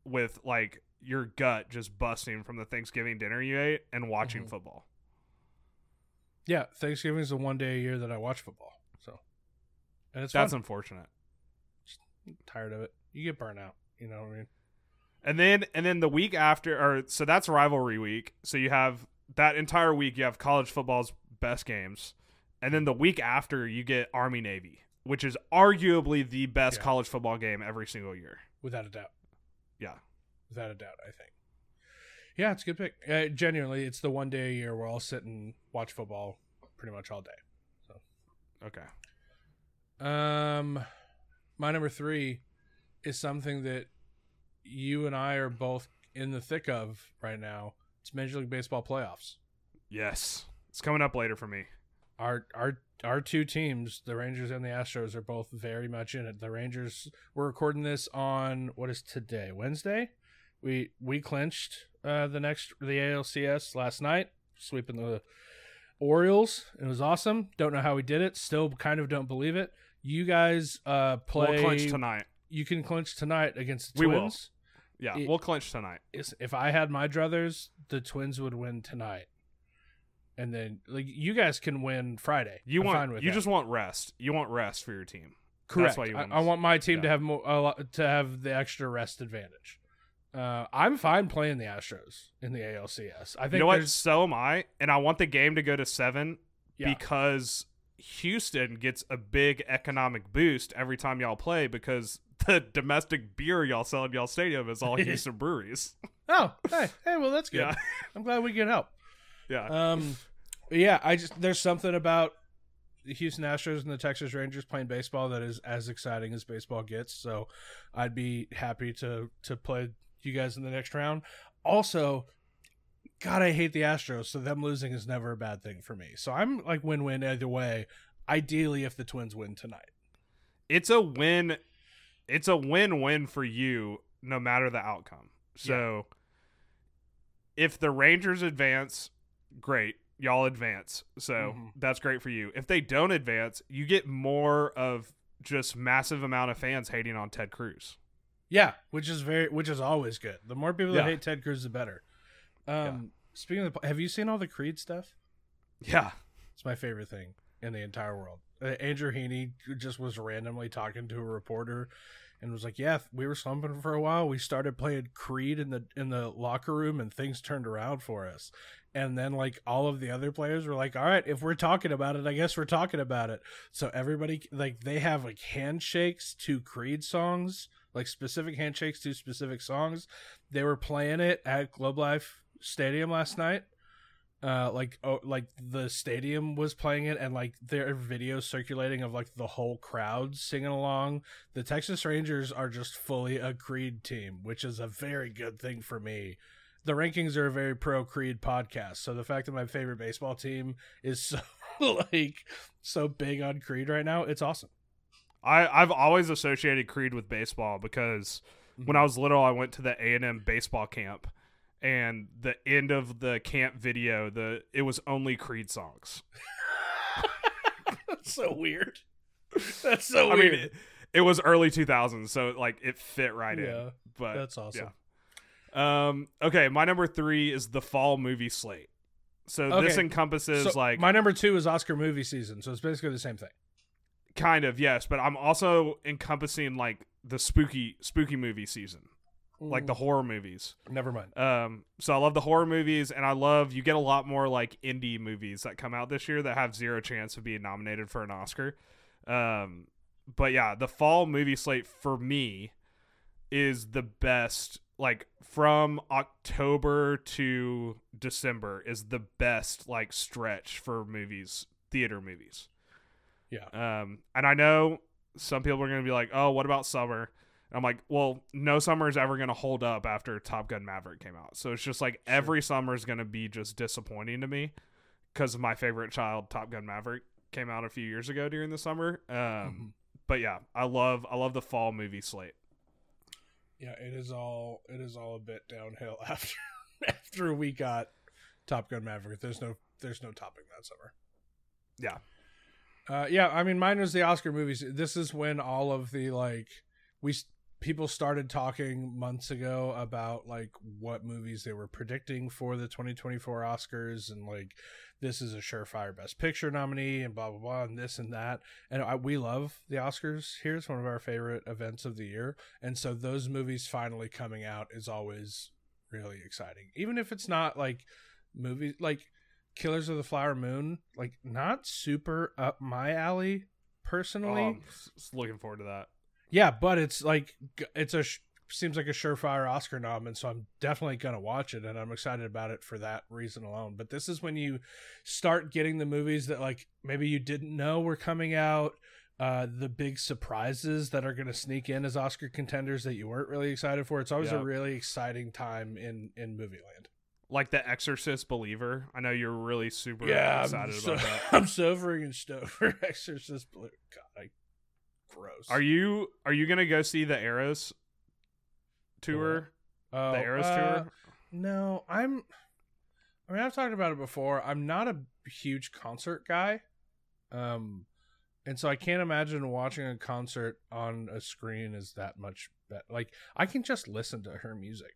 with like your gut just busting from the Thanksgiving dinner you ate, and watching Mhm. football. Yeah, Thanksgiving is the one day a year that I watch football. So, and it's That's fun. unfortunate. I'm tired of it. You get burnt out. You know what I mean? And then and then the week after or so that's rivalry week. So you have that entire week you have college football's best games. And then the week after you get Army Navy, which is arguably the best Yeah. college football game every single year. Without a doubt. Yeah. Without a doubt, I think. Yeah, it's a good pick. Uh, genuinely, it's the one day a year where I'll sit and watch football pretty much all day. So, Okay. Um, my number three is something that you and I are both in the thick of right now. It's Major League Baseball playoffs. Yes. It's coming up later for me. Our our our two teams, the Rangers and the Astros, are both very much in it. The Rangers. We're recording this on what is today, Wednesday. We we clinched uh, the next the ALCS last night, sweeping the Orioles. It was awesome. Don't know how we did it. Still, kind of don't believe it. You guys uh, play. We'll clinch tonight. You can clinch tonight against the We will. Twins. Yeah, It- we'll clinch tonight. If I had my druthers, the Twins would win tonight, and then like you guys can win Friday. You I'm fine want you that. just want rest. You want rest for your team. correct. why you I, I want my team to have more a lot, to have the extra rest advantage. Uh, I'm fine playing the Astros in the ALCS. I think You know what? So am I, and I want the game to go to seven yeah, because Houston gets a big economic boost every time y'all play because the domestic beer y'all sell in y'all stadium is all Houston breweries. oh hey hey well that's good. Yeah, I'm glad we can help. yeah. Um, yeah, I just there's something about the Houston Astros and the Texas Rangers playing baseball that is as exciting as baseball gets. So I'd be happy to to play you guys in the next round. Also, God, I hate the Astros, so them losing is never a bad thing for me. So I'm like win-win either way. Ideally, if the Twins win tonight. it's a win. It's a win-win for you, no matter the outcome. So, if the Rangers advance, great, y'all advance. So Mhm. that's great for you. If they don't advance, you get more of just massive amount of fans hating on Ted Cruz. Yeah, which is very, which is always good. The more people that Yeah. hate Ted Cruz, the better. Um, speaking of, the, have you seen all the Creed stuff? Yeah, It's my favorite thing in the entire world. Uh, Andrew Heaney just was randomly talking to a reporter and was like, "Yeah, we were slumping for a while. We started playing Creed in the in the locker room, and things turned around for us." And then like all of the other players were like, "All right, if we're talking about it, I guess we're talking about it." So everybody like they have like handshakes to Creed songs, like specific handshakes to specific songs. They were playing it at Globe Life Stadium last night. Uh like oh like the stadium was playing it and like there are videos circulating of like the whole crowd singing along. The texas rangers are just fully a creed team which is a very good thing for me. The Rank Kings are a very pro creed podcast so the fact that my favorite baseball team is so like so big on creed right now it's awesome. I I've always associated Creed with baseball because when I was little, I went to the A and M baseball camp, and the end of the camp video, the it was only Creed songs. that's so weird that's so I weird mean, it, it was early 2000s, so like it fit right in. yeah But that's awesome Um, okay, my number three is the fall movie slate. So this encompasses So like my number two is Oscar movie season, so it's basically the same thing. kind of yes, but I'm also encompassing like the spooky spooky movie season, like the horror movies. Never mind. Um, so I love the horror movies, and I love you get a lot more like indie movies that come out this year that have zero chance of being nominated for an Oscar. Um, but yeah, the fall movie slate for me is the best. Like from October to December is the best like stretch for movies, theater movies. Yeah. Um, and I know some people are going to be like, "Oh, what about summer?" I'm like, "Well, no summer is ever going to hold up after Top Gun Maverick came out." So it's just like every summer is going to be just disappointing to me because my favorite child, Top Gun Maverick, came out a few years ago during the summer. Um, Mhm. but yeah, I love I love the fall movie slate. Yeah, it is all it is all a bit downhill after after we got Top Gun Maverick. There's no there's no topping that summer. Yeah. Uh, yeah, I mean, mine was the Oscar movies. This is when all of the like we people started talking months ago about like what movies they were predicting for the 2024 Oscars and like this is a surefire Best Picture nominee and blah blah blah and this and that. And I, we love the Oscars. Here's one of our favorite events of the year, and so those movies finally coming out is always really exciting, even if it's not like movies like Killers of the Flower Moon, like not super up my alley personally. Oh, I'm s- looking forward to that. Yeah, but it's like it's a seems like a surefire Oscar nom, and so I'm definitely gonna watch it, and I'm excited about it for that reason alone. But this is when you start getting the movies that like maybe you didn't know were coming out. Uh, the big surprises that are going to sneak in as Oscar contenders that you weren't really excited for. It's always a really exciting time in in movie land. Like the Exorcist Believer. I know you're really super Yeah, I'm excited so, about that. I'm so freaking stoked for Exorcist Blue. God, I, gross. Are you are you gonna go see the Eras tour? Oh, the Eras uh, tour? No, I'm. I mean, I've talked about it before. I'm not a huge concert guy, um, and so I can't imagine watching a concert on a screen is that much better. Like, I can just listen to her music,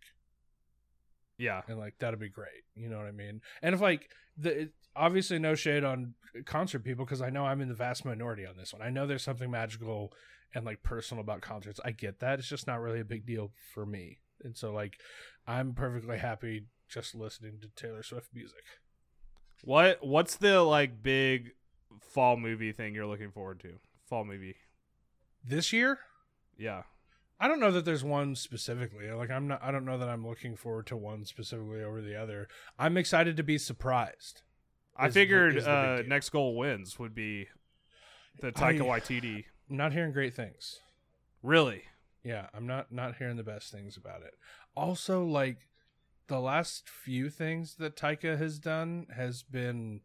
Yeah. and like that'd be great. You know what I mean? And if like the it, obviously no shade on concert people because I know I'm in the vast minority on this one. I know there's something magical and like personal about concerts. I get that. It's just not really a big deal for me. And so like I'm perfectly happy just listening to Taylor Swift music. What what's the like big fall movie thing you're looking forward to? Fall movie. This year, Yeah. I don't know that there's one specifically. Like I'm not I don't know that I'm looking forward to one specifically over the other. I'm excited to be surprised. I figured the uh, next goal wins would be the Taika I- Waititi. I'm not hearing great things. Really? Yeah, I'm not not hearing the best things about it. Also, like the last few things that Taika has done has been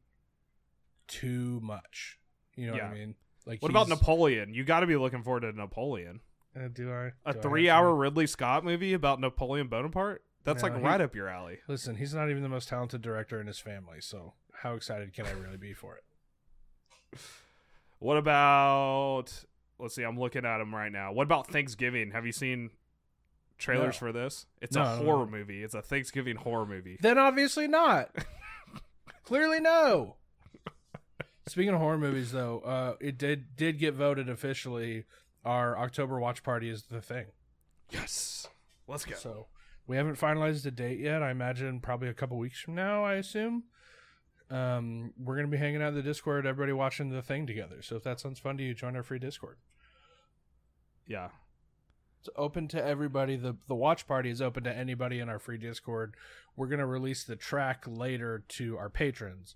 too much. You know what I mean? Like, What about Napoleon? You got to be looking forward to Napoleon. Uh, do I A do I three-hour? Ridley Scott movie about Napoleon Bonaparte? That's No, like he- right up your alley. Listen, he's not even the most talented director in his family, so how excited can I really be for it? What about? Let's see. I'm looking at him right now. What about Thanksgiving? Have you seen trailers No. for this? It's No, a horror movie. It's a Thanksgiving horror movie. Then obviously not. Clearly no. Speaking of horror movies, though, uh, it did did get voted officially. Our October watch party is the thing. Yes. Let's go. So we haven't finalized a date yet. I imagine probably a couple weeks from now. I assume. Um, we're gonna be hanging out in the Discord, everybody watching the thing together. So if that sounds fun to you, join our free Discord. Yeah. It's open to everybody. the The watch party is open to anybody in our free Discord. We're gonna release the track later to our patrons,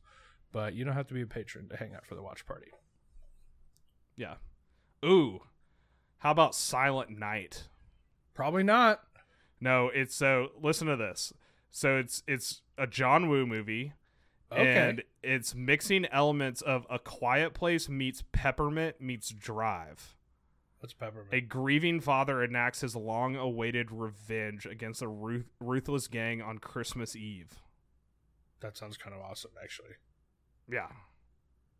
but you don't have to be a patron to hang out for the watch party. Yeah. Ooh. How about Silent Night? Probably not. No, it's so listen to this. So it's it's a John Woo movie. Okay. And it's mixing elements of A Quiet Place meets Peppermint meets Drive. What's peppermint? A grieving father enacts his long awaited revenge against a ruth- ruthless gang on Christmas Eve. That sounds kind of awesome, actually. Yeah.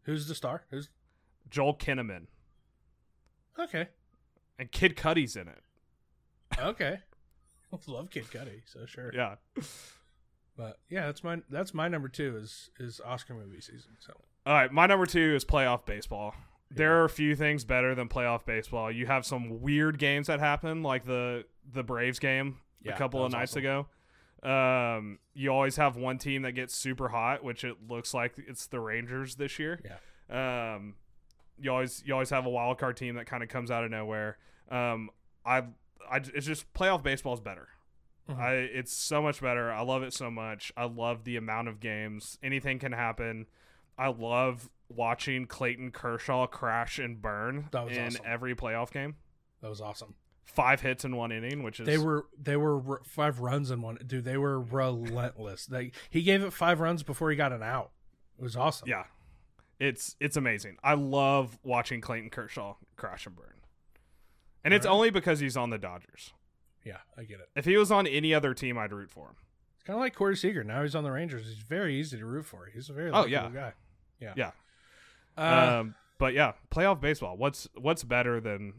Who's the star? Who's Joel Kinnaman. okay? And Kid Cudi's in it. Okay. Love Kid Cudi, so sure. Yeah. But yeah, that's my that's my number two is is Oscar movie season. So All right, my number two is playoff baseball. There are a few things better than playoff baseball. You have some weird games that happen, like the the Braves game Yeah, a couple of nights awesome. ago. Um, you always have one team that gets super hot, which it looks like it's the Rangers this year. Yeah. Um, you always you always have a wild card team that kind of comes out of nowhere. Um, I I it's just playoff baseball is better. Mhm. I it's so much better. I love it so much. I love the amount of games. Anything can happen. I love watching Clayton Kershaw crash and burn That was in awesome. every playoff game. that was awesome. Five hits in one inning, which is They were they were r- five runs in one. Dude, they were relentless. They he gave it five runs before he got an out. It was awesome. yeah, it's it's amazing. I love watching Clayton Kershaw crash and burn, and it's Alright. only because he's on the Dodgers. yeah, I get it. If he was on any other team, I'd root for him. It's kind of like Corey Seager. Now he's on the Rangers. He's very easy to root for. He's a very Oh, yeah. guy. Yeah. Yeah. Uh, um, but yeah, playoff baseball. What's what's better than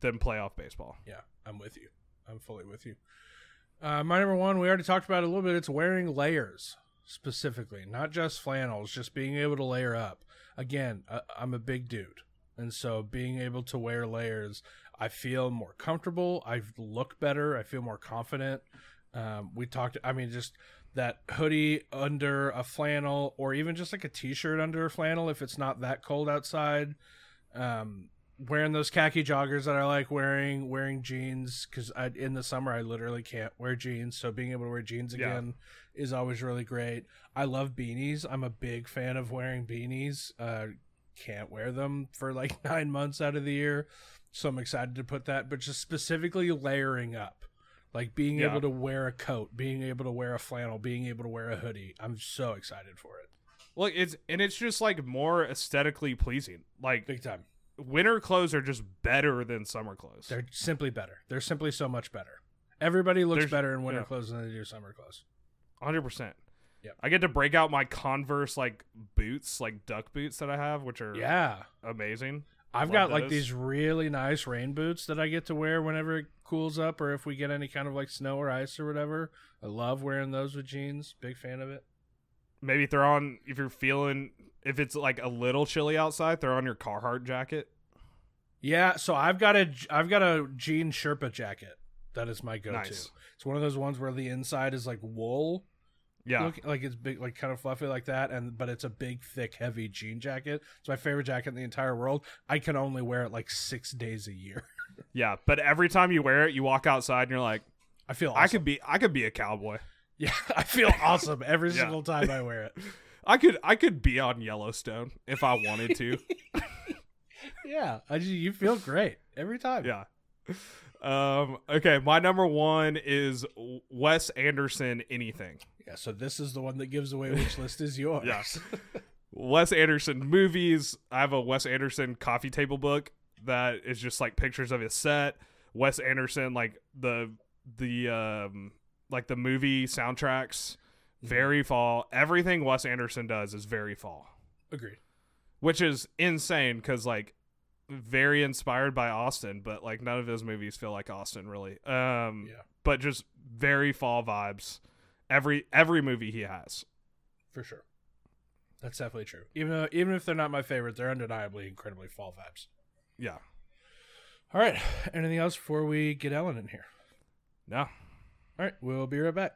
than playoff baseball? Yeah, I'm with you. I'm fully with you. Uh, my number one, we already talked about it a little bit. It's wearing layers specifically, not just flannels, just being able to layer up. Again, I, I'm a big dude. And so being able to wear layers, I feel more comfortable. I look better. I feel more confident. Um, we talked, I mean, just that hoodie under a flannel or even just like a t shirt under a flannel if it's not that cold outside. Um, wearing those khaki joggers that I like wearing, wearing jeans because in the summer I literally can't wear jeans, so being able to wear jeans Yeah. Is always really great. I love beanies. I'm a big fan of wearing beanies. Uh, can't wear them for like nine months out of the year, so I'm excited to put that. But just specifically layering up, like being Yeah. able to wear a coat, being able to wear a flannel, being able to wear a hoodie. I'm so excited for it. Well, it's and it's just like more aesthetically pleasing. Like Big time. winter clothes are just better than summer clothes. They're simply better. They're simply so much better. Everybody looks There's- better in winter yeah. clothes than they do summer clothes. Hundred percent. Yep. I get to break out my Converse like boots, like duck boots that I have, which are Yeah. amazing. I've Love got like these really nice rain boots that I get to wear whenever it cools up or if we get any kind of like snow or ice or whatever. I love wearing those with jeans. Big fan of it. Maybe throw on if you're feeling if it's like a little chilly outside, throw on your Carhartt jacket. Yeah, so I've got a I've got a jean Sherpa jacket. That is my go-to. Nice. It's one of those ones where the inside is like wool, Yeah. look, like it's big, like kind of fluffy like that, and but it's a big, thick, heavy jean jacket. It's my favorite jacket in the entire world. I can only wear it like six days a year. Yeah. But every time you wear it, you walk outside and you're like, I feel awesome. I could be I could be a cowboy. yeah, I feel awesome every Yeah. single time I wear it. I could I could be on Yellowstone if I wanted to. Yeah, I just, you feel great every time. yeah. Um okay, my number 1 is Wes Anderson anything. Yeah, so this is the one that gives away which list is yours. Yeah. Wes Anderson movies. I have a Wes Anderson coffee table book that is just like pictures of his set. Wes Anderson like the the um like the movie soundtracks. Very fall. Everything Wes Anderson does is very fall, Agreed. which is insane because like very inspired by Austin, but like none of his movies feel like Austin really. Um, Yeah. but just very fall vibes. Every every movie he has. For sure. That's definitely true. Even though, even if they're not my favorite, they're undeniably incredibly fall vibes. Yeah. All right. Anything else before we get Ellen in here? No. All right, we'll be right back.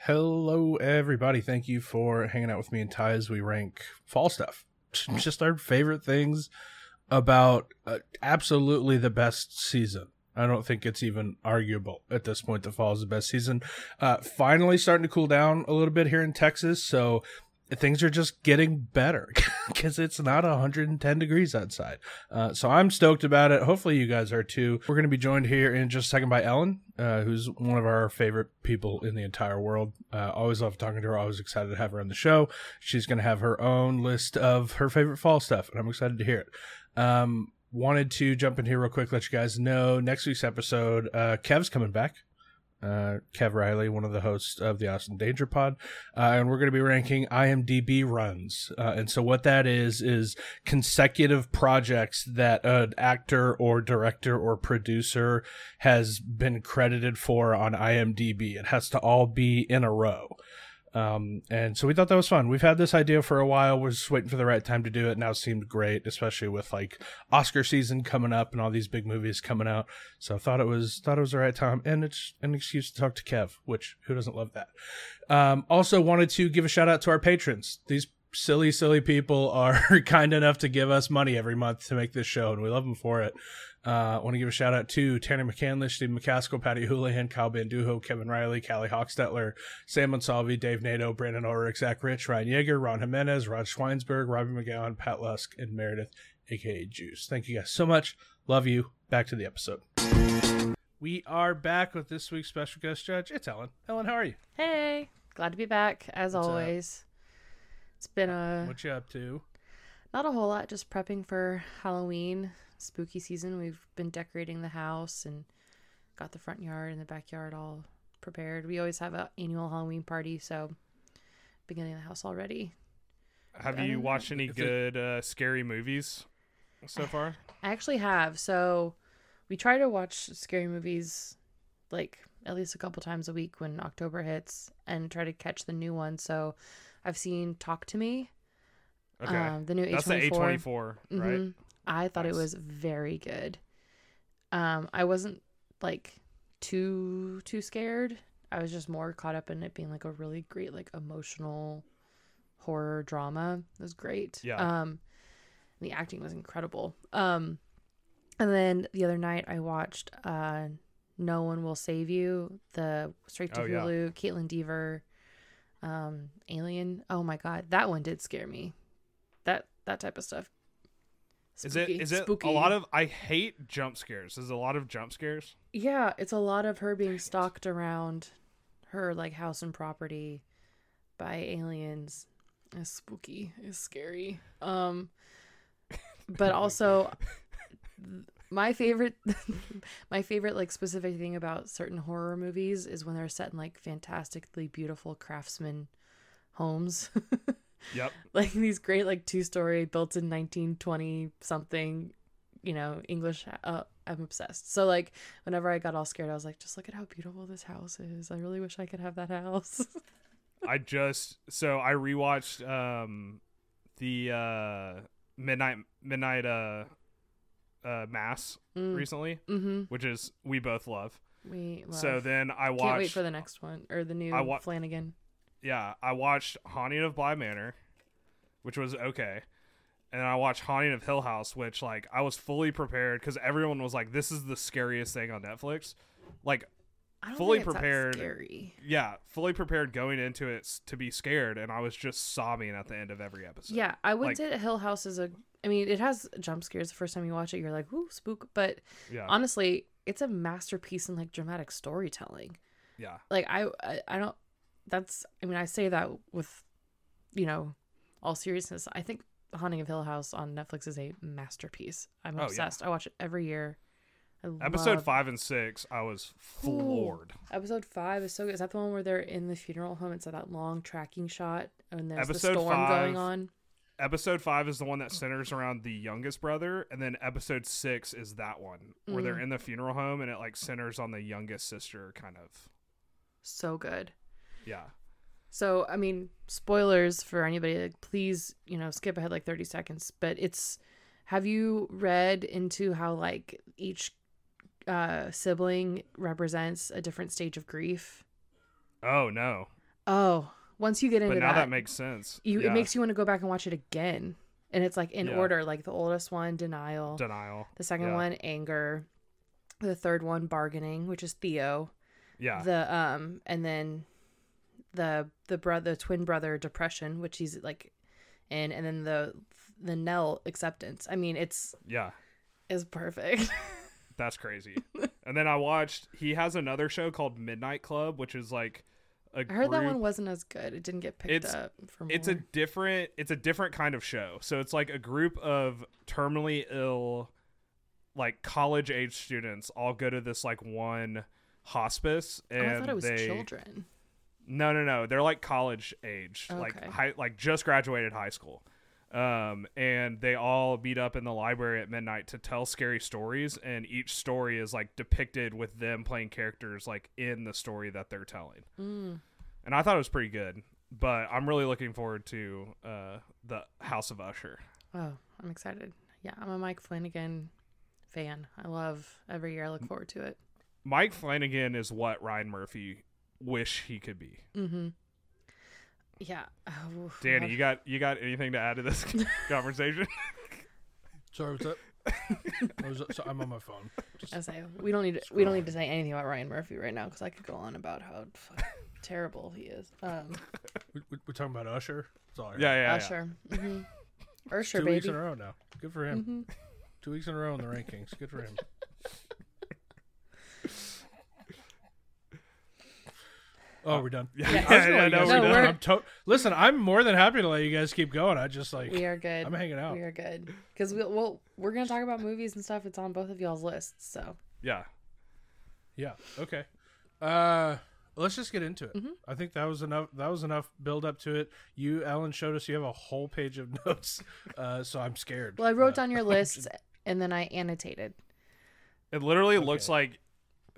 Hello, everybody. Thank you for hanging out with me and Ty as we rank fall stuff. Just our favorite things about uh, absolutely the best season. I don't think it's even arguable at this point that fall is the best season. Uh, finally starting to cool down a little bit here in Texas, so things are just getting better because it's not 110 degrees outside. Uh, so I'm stoked about it. Hopefully you guys are too. We're going to be joined here in just a second by Ellen, uh, who's one of our favorite people in the entire world. Uh, always love talking to her. Always excited to have her on the show. She's going to have her own list of her favorite fall stuff, and I'm excited to hear it. Um, wanted to jump in here real quick, let you guys know next week's episode, uh, Kev's coming back. Uh, Kev Riley, one of the hosts of the Austin Danger Pod, uh, and we're going to be ranking IMDb runs. Uh, and so, what that is is consecutive projects that an actor or director or producer has been credited for on IMDb. It has to all be in a row. Um, and so we thought that was fun. We've had this idea for a while. We're just waiting for the right time to do it. Now seemed great, especially with like Oscar season coming up and all these big movies coming out. So I thought it was thought it was the right time, and it's an excuse to talk to Kev, which who doesn't love that. Um, also wanted to give a shout out to our patrons. These silly, silly people are kind enough to give us money every month to make this show, and we love them for it. Uh, I want to give a shout out to Tanner McCandlish, Steve McCaskill, Patty Houlihan, Kyle Banduho, Kevin Riley, Callie Hochstetler, Sam Monsalvi, Dave Nato, Brandon Ulrich, Zach Rich, Ryan Yeager, Ron Jimenez, Rod Schweinsberg, Robbie McGowan, Pat Lusk, and Meredith, aka Juice. Thank you guys so much. Love you. Back to the episode. We are back with this week's special guest judge. It's Ellen. Ellen, how are you? Hey, glad to be back as What's up? always. It's been a What you up to? not a whole lot, just prepping for Halloween, spooky season. We've been decorating the house and got the front yard and the backyard all prepared. We always have an annual Halloween party, so beginning of the house already. Have you watched any good uh, scary movies so far? I actually have. So we try to watch scary movies like at least a couple times a week when October hits and try to catch the new one. So I've seen Talk to Me, Okay, um, the new that's the A A24. twenty four, right? Mhm. I thought Nice. it was very good. Um, I wasn't like too too scared. I was just more caught up in it being like a really great like emotional horror drama. It was great. Yeah. Um, the acting was incredible. Um, and then the other night I watched uh, No One Will Save You, the straight to Oh, yeah. Hulu, Kaitlyn Dever, um, Alien. Oh my god, that one did scare me. That that type of stuff. Is it Spooky- is it spooky. a lot of? I hate jump scares. Is it a lot of jump scares? Yeah, it's a lot of her being stalked around her like house and property by aliens. It's spooky. It's scary. Um but also my favorite my favorite like specific thing about certain horror movies is when they're set in like fantastically beautiful craftsman homes. Yep. like these great like two story built in 1920 something you know english uh, i'm obsessed so like whenever i got all scared i was like just look at how beautiful this house is i really wish i could have that house I just so I rewatched um the uh midnight midnight uh uh mass mm, recently, mm-hmm which is we both love. we love. So then I watched can't wait for the next one or the new I wa- flanagan yeah, I watched Haunting of Bly Manor, which was okay. And I watched Haunting of Hill House, which like I was fully prepared because everyone was like, "This is the scariest thing on Netflix." Like, I don't fully think it's that prepared. scary yeah, fully prepared going into it to be scared, and I was just sobbing at the end of every episode. yeah i wouldn't like- say that hill house is a i mean it has jump scares the first time you watch it you're like ooh spook but yeah, honestly it's a masterpiece in like dramatic storytelling yeah. like I, I i don't that's i mean i say that with you know all seriousness i think haunting of hill house on netflix is a masterpiece i'm Oh, yeah. obsessed i watch it every year I Episode love- five and six, I was floored. episode five is so good is that the one where they're in the funeral home it's that long tracking shot and there's Episode the storm going on Episode five is the one that centers around the youngest brother, and then episode six is that one where they're Mm. in the funeral home and it like centers on the youngest sister, kind of. so good Yeah. So, I mean, spoilers for anybody, like, please, you know, skip ahead like 30 seconds. But it's, have you read into how, like, each uh, sibling represents a different stage of grief? Oh no. Oh, once you get into But now that, that, makes sense. you, yeah. it makes you want to go back and watch it again. And it's like in Yeah. order, like the oldest one, denial. denial. the second yeah. one, anger. The third one, bargaining, which is Theo. Yeah. the um and then the the brother the twin brother depression which he's like in and then the the Nell acceptance i mean it's yeah. is perfect That's crazy. and then I watched. He has another show called Midnight Club, which is like a i heard that one wasn't as good it didn't get picked It's- up for it's a different it's a different kind of show so it's like a group of terminally ill like college age students all go to this like one hospice oh, and i thought it was they children no no no they're like college age like high like just graduated high school um and they all meet up in the library at midnight to tell scary stories and each story is like depicted with them playing characters like in the story that they're telling mm. and I thought it was pretty good. but I'm really looking forward to uh, the House of Usher. Oh, I'm excited. Yeah, I'm a Mike Flanagan fan. I love every year. I look forward to it. Mike Flanagan is what Ryan Murphy wish he could be. Mm-hmm. Yeah. Oh, Danny, I- you got you got anything to add to this conversation? Sorry, what's up? I was, so I'm on my phone. Just, I say we don't need to, we don't need to say anything about Ryan Murphy right now because I could go on about how terrible he is. Um, we, we- we're talking about Usher. Sorry. all I heard. yeah, yeah, yeah. Usher, mm-hmm. Usher, Two weeks in a row now. Good for him. hmm Two weeks in a row in the rankings. Good for him. Oh, we're done. Yeah, Yeah. I was gonna yeah, no, we're No, done. we're- I'm to- Listen, I'm more than happy to let you guys keep going. I just like We are good. I'm hanging out. We are good because we'll, we'll we're gonna talk about movies and stuff. It's on both of y'all's lists. So Yeah. Yeah. Okay. Uh, let's just get into it. Mhm. I think that was enough. That was enough build up to it. You, Ellen, showed us you have a whole page of notes. Uh, so I'm scared. well, I wrote Uh, down your lists and then I annotated. It literally looks like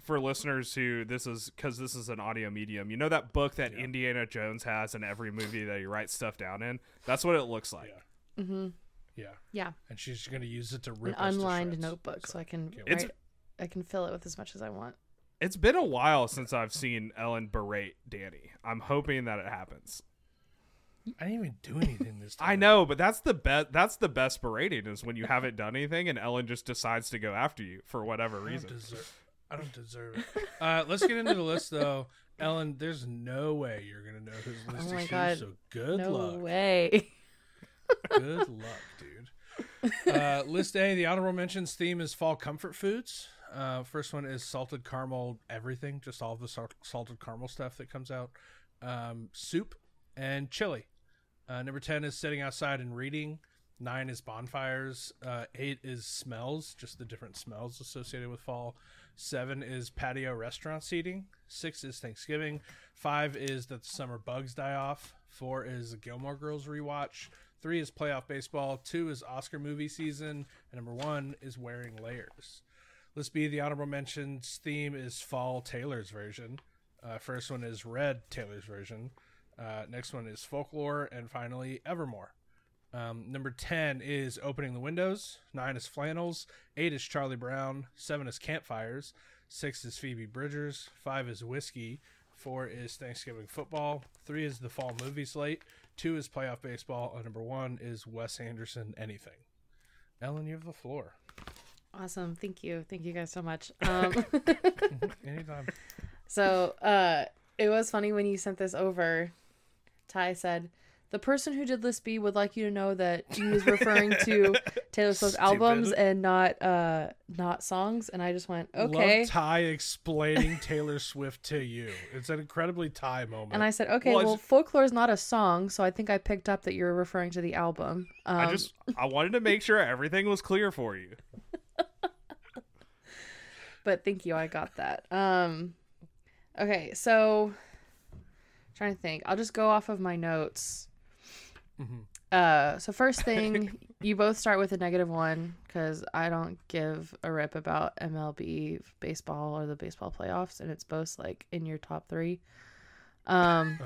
for listeners who this is because this is an audio medium. You know that book that Yeah. Indiana Jones has in every movie that he writes stuff down in. That's what it looks like. Yeah. hmm Yeah. Yeah, And she's gonna use it to an rip us unlined shreds. notebook, so I can write. I can fill it with as much as I want. It's been a while since I've seen Ellen berate Danny. I'm hoping that it happens. I didn't even do anything this time. I know, but that's the best. That's the best berating is when you haven't done anything and Ellen just decides to go after you for whatever I don't reason. deserve. I don't deserve it. Uh, let's get into the list though. Ellen, there's no way you're gonna know whose list Oh my God. So good no luck. No way. Good luck, dude. Uh, list A, the honorable mentions theme is fall comfort foods. Uh, first one is salted caramel everything, just all the sal- salted caramel stuff that comes out. Um, soup and chili. Uh, number 10 is sitting outside and reading. Nine is bonfires. Uh, eight is smells, just the different smells associated with fall. Seven is patio restaurant seating. Six is Thanksgiving. Five is that the summer bugs die off. Four is the Gilmore Girls rewatch. Three is playoff baseball. Two is Oscar movie season. And number one is wearing layers. Let's be the honorable mentions theme is fall Taylor's version. Uh, first one is red Taylor's version. Uh, next one is folklore, and finally Evermore. Um, number 10 is Opening the Windows. 9 is Flannels. 8 is Charlie Brown. 7 is Campfires. 6 is Phoebe Bridgers. 5 is Whiskey. 4 is Thanksgiving Football. 3 is the Fall Movie Slate. 2 is Playoff Baseball. And number 1 is Wes Anderson Anything. Ellen, you have the floor. awesome. Thank you. Thank you guys so much. Um, Anytime. So uh it was funny when you sent this over. Ty said, The person who did list B would like you to know that he was referring to Taylor Swift albums and not uh not songs. And I just went, Okay. Love Ty explaining Taylor Swift to you. It's an incredibly Ty moment. And I said, Okay, Well, well, folklore is not a song, so I think I picked up that you're referring to the album. Um, I just I wanted to make sure everything was clear for you. but thank you, I got that. Um okay, so trying to think. I'll just go off of my notes. Mhm. Uh, so first thing, you both start with a negative one because I don't give a rip about MLB baseball or the baseball playoffs, and it's both like in your top three. Um,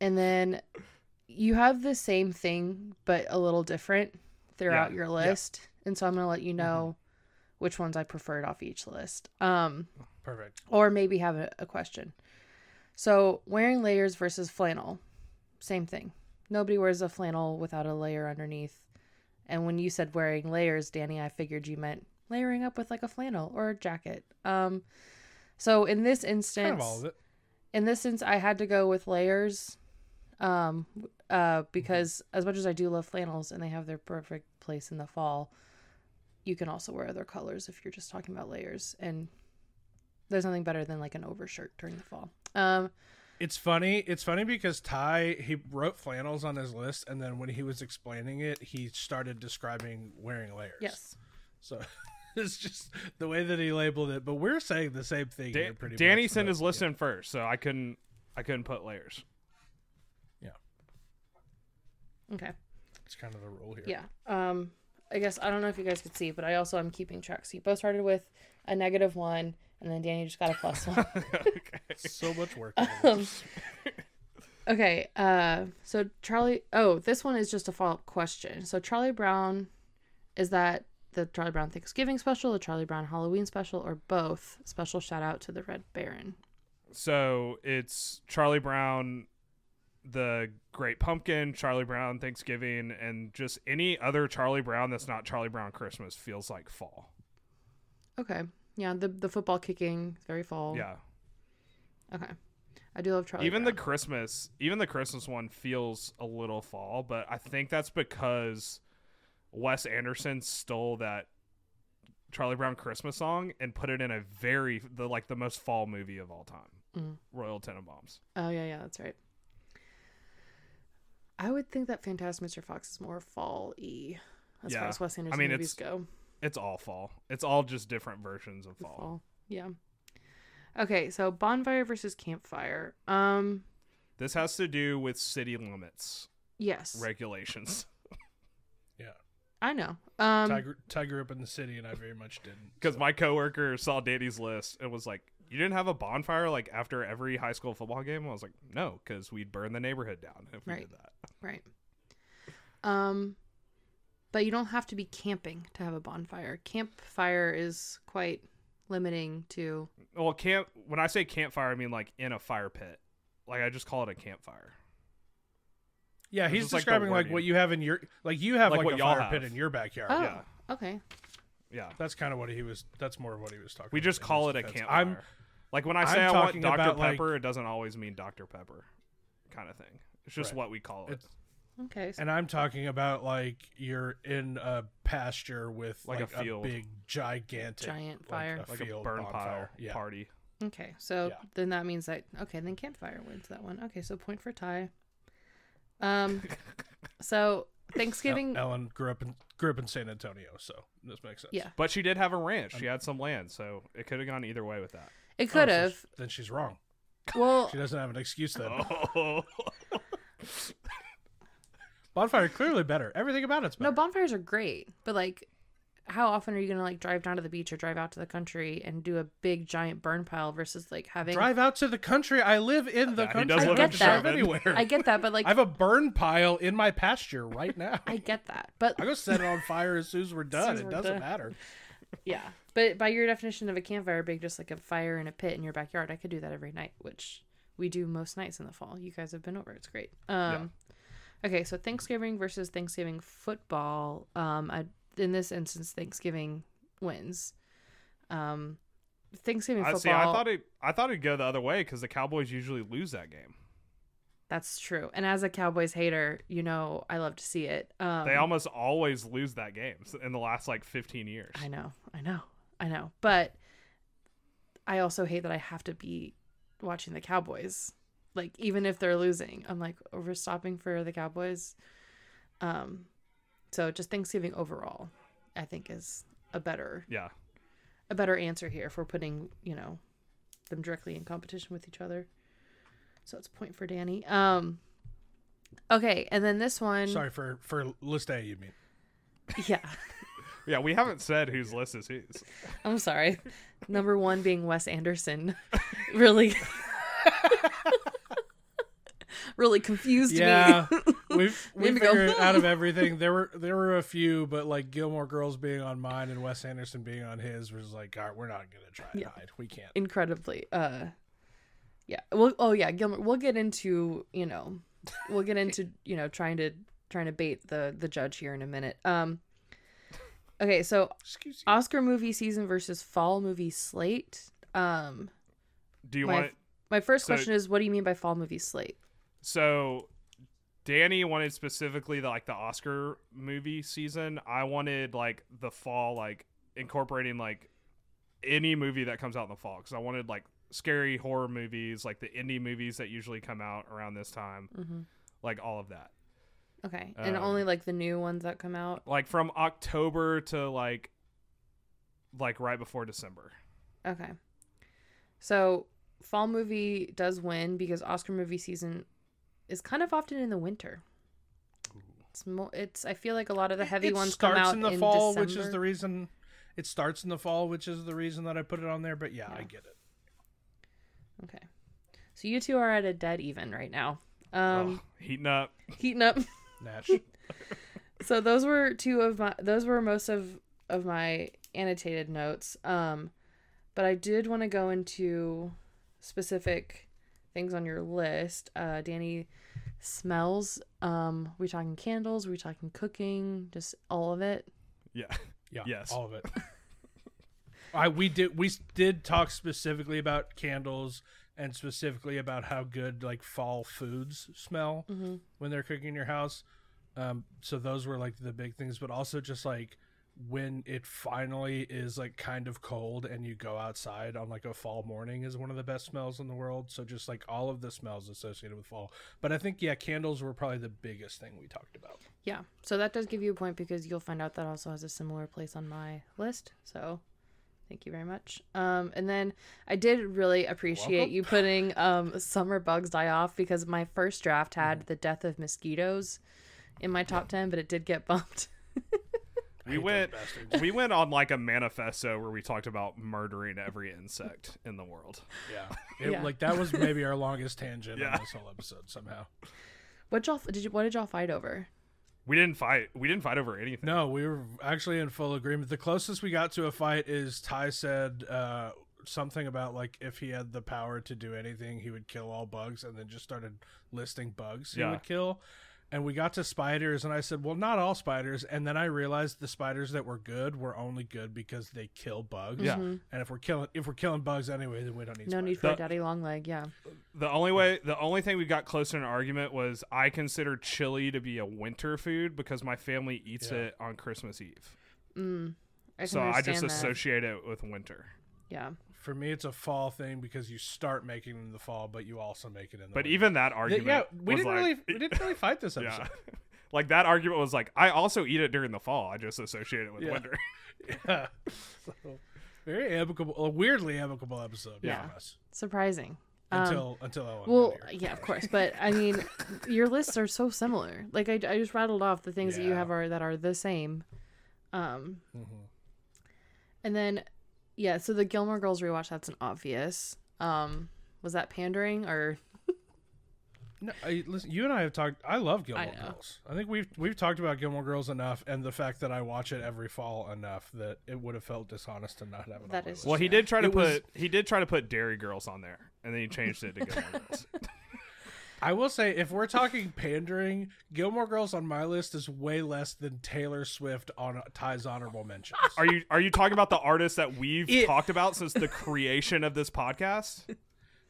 and then you have the same thing but a little different throughout Yeah, your yeah. list, and so I'm gonna let you know which ones I preferred off each list. Um, Perfect. or maybe have a, a question. So, wearing layers versus flannel, same thing. Nobody wears a flannel without a layer underneath. And when you said wearing layers, Danny, I figured you meant layering up with like a flannel or a jacket. Um, so in this instance, Kind of all of it. in this instance, I had to go with layers, um, uh, because as much as I do love flannels and they have their perfect place in the fall, you can also wear other colors if you're just talking about layers. And there's nothing better than like an overshirt during the fall. Um, It's funny. It's funny because Ty he wrote flannels on his list, and then when he was explaining it, he started describing wearing layers. yes. So it's just the way that he labeled it. But we're saying the same thing. Da- here pretty Danny much, sent but, his list yeah. in first, so I couldn't I couldn't put layers. Yeah. Okay. It's kind of the rule here. Yeah. Um, I guess I don't know if you guys could see, but I also am keeping track. So you both started with a negative one, and then Danny just got a plus one. okay. So much work. Um, Okay, uh so Charlie oh, this one is just a follow-up question. So Charlie Brown is that the Charlie Brown Thanksgiving special, the Charlie Brown Halloween special, or both? Special shout out to the Red Baron. So it's Charlie Brown, the Great Pumpkin, Charlie Brown Thanksgiving, and just any other Charlie Brown that's not Charlie Brown Christmas feels like fall. Okay. Yeah, the the football kicking, very fall. Yeah. Okay. I do love Charlie. even the Brown. Christmas, even the Christmas one feels a little fall, but I think that's because Wes Anderson stole that Charlie Brown Christmas song and put it in a very the like the most fall movie of all time, Mhm. Royal Tenenbaums. Oh yeah, yeah, that's right. I would think that Fantastic Mr. Fox is more fall-y as far as Wes Anderson mean, movies go. It's all fall. It's all just different versions of fall. fall. Yeah. Okay, so bonfire versus campfire. Um, This has to do with city limits yes, regulations. Yeah. I know. Um, Ty, gr- Ty grew up in the city, and I very much didn't. Because so- my coworker saw Danny's list and was like, "You didn't have a bonfire like after every high school football game?" I was like, "No, because we'd burn the neighborhood down if we Right. did that." right. Um, but you don't have to be camping to have a bonfire. Campfire is quite limiting to. Well, camp. When I say campfire, I mean like in a fire pit. Like I just call it a campfire. yeah, This he's is like the describing like, wording. what you have in your like you have Like like, what a y'all fire pit in your backyard. Oh, yeah. okay. Yeah, That's kind of what he was. That's more of what he was talking. we about just in call his it a defense. campfire. I'm like when I say I'm I want talking Dr about, like- Pepper, it doesn't always mean Dr Pepper, kind of thing. It's just Right. what we call it. It's- Okay. So, and I'm talking about like you're in a pasture with Like a like, a, field. big gigantic Giant like, fire. like field a burn pile Yeah. party. okay. So Yeah. then that means that okay. Then campfire wins that one. Okay. So point for Ty. Um. so Thanksgiving. El- Ellen grew up in grew up in San Antonio, so this makes sense. Yeah. But she did have a ranch. She had some land, so it could have gone either way with that. It Oh, could so have. sh- then she's wrong. well, She doesn't have an excuse then. Oh. Bonfire clearly better. Everything about it's better. no, bonfires are great, but like, how often are you gonna like drive down to the beach or drive out to the country and do a big giant burn pile versus like having? Drive out to the country. I live in the Yeah, he country. does I I live get that. Sherman. anywhere. I get that, but like, I have a burn pile in my pasture right now. I get that, but I go set it on fire as soon as we're done. as It we're doesn't done. matter. yeah. But by your definition of a campfire being just like a fire in a pit in your backyard, I could do that every night, which we do most nights in the fall. You guys have been over; it's great. Um, okay, so Thanksgiving versus Thanksgiving football. Um, I in this instance, Thanksgiving wins. Um, Thanksgiving I football. see. I thought it. I thought it'd go the other way because the Cowboys usually lose that game. That's true. And as a Cowboys hater, you know I love to see it. Um, They almost always lose that game in the last like 15 years. I know, I know, I know. But I also hate that I have to be watching the Cowboys. Like even if they're losing, I'm like over stopping for the Cowboys. Um, so just Thanksgiving overall, I think is a better Yeah. a better answer here if we're putting you know them directly in competition with each other. So it's a point for Danny. Um, okay, and then this one, Sorry for for list A. You mean? yeah. Yeah. We haven't said whose list is whose. I'm sorry. Number one being Wes Anderson. really really confused Yeah, me. we've we Made me go, figured out of everything. There were there were a few, but like Gilmore Girls being on mine and Wes Anderson being on his was like, all right, we're not gonna try and Yeah. hide. We can't. Incredibly. Uh yeah. Well oh yeah, Gilmore we'll get into, you know, we'll get into, you know, trying to trying to bait the the judge here in a minute. Um Okay, so Oscar movie season versus fall movie slate. Um Do you My- want? my first So- question is what do you mean by fall movie slate? So, Danny wanted specifically the, like the Oscar movie season. I wanted like the fall, like incorporating like any movie that comes out in the fall because I wanted like scary horror movies, like the indie movies that usually come out around this time, Mhm. like all of that. Okay. And Um, only like the new ones that come out. Like from October to like like right before December. Okay. So fall movie does win because Oscar movie season is kind of often in the winter. It's mo- it's I feel like a lot of the heavy it ones starts come out in the fall, December. which is the reason. It starts in the fall, which is the reason that I put it on there. But yeah, I get it. Okay. So you two are at a dead even right now. Um, Oh, heating up. heating up. Natch. so those were two of my those were most of of my annotated notes um but i did want to go into specific things on your list uh danny smells um we talking candles we talking cooking just all of it Yeah. Yeah. Yes. All of it. I we did we did talk specifically about candles and specifically about how good like fall foods smell mm-hmm. when they're cooking in your house. Um, so those were like the big things, but also just like when it finally is like kind of cold and you go outside on like a fall morning is one of the best smells in the world. So just like all of the smells associated with fall. But I think yeah, candles were probably the biggest thing we talked about. yeah so that does give you a point because you'll find out that also has a similar place on my list so thank you very much um and then i did really appreciate Welcome. you putting um summer bugs die off because my first draft had the death of mosquitoes in my top 10 but it did get bumped We went we went on like a manifesto where we talked about murdering every insect in the world. Yeah. It, Yeah. Like that was maybe our longest tangent Yeah. on this whole episode somehow. what y'all did you what did y'all fight over We didn't fight. We didn't fight over anything. No, we were actually in full agreement. The closest we got to a fight is Ty said uh, something about like if he had the power to do anything, he would kill all bugs, and then just started listing bugs he Yeah. would kill. And we got to spiders, and I said, "Well, not all spiders." And then I realized the spiders that were good were only good because they kill bugs. Yeah. Mhm. And if we're killing if we're killing bugs anyway, then we don't need. no need spiders. for a The- daddy long leg yeah The only way, the only thing we got close to an argument was I consider chili to be a winter food because my family eats Yeah. it on Christmas Eve. mm, I So I just understand that. associate it with winter. yeah For me, it's a fall thing because you start making it in the fall, but you also make it in the. But winter. even that argument, yeah, we was didn't like- really we didn't really fight this episode. yeah, like that argument was like I also eat it during the fall. I just associate it with Yeah. winter. Yeah. So, very amicable, a weirdly amicable episode Yeah. for us. surprising Um, Until until Owen Well, got yeah, of course, but I mean, your lists are so similar. Like I, I just rattled off the things that you have are that are the same. Um, Mhm. and then, yeah, so the Gilmore Girls rewatch that's an obvious. Um, was that pandering or No, I, listen, you and I have talked. I love Gilmore know. Girls. I think we've we've talked about Gilmore Girls enough, and the fact that I watch it every fall enough that it would have felt dishonest to not have it. That on is. Well, he did try to It put was- he did try to put Derry Girls on there, and then he changed it to Gilmore Girls. I will say, if we're talking pandering, Gilmore Girls on my list is way less than Taylor Swift on Ty's honorable mentions. Are you are you talking about the artists that we've It- talked about since the creation of this podcast?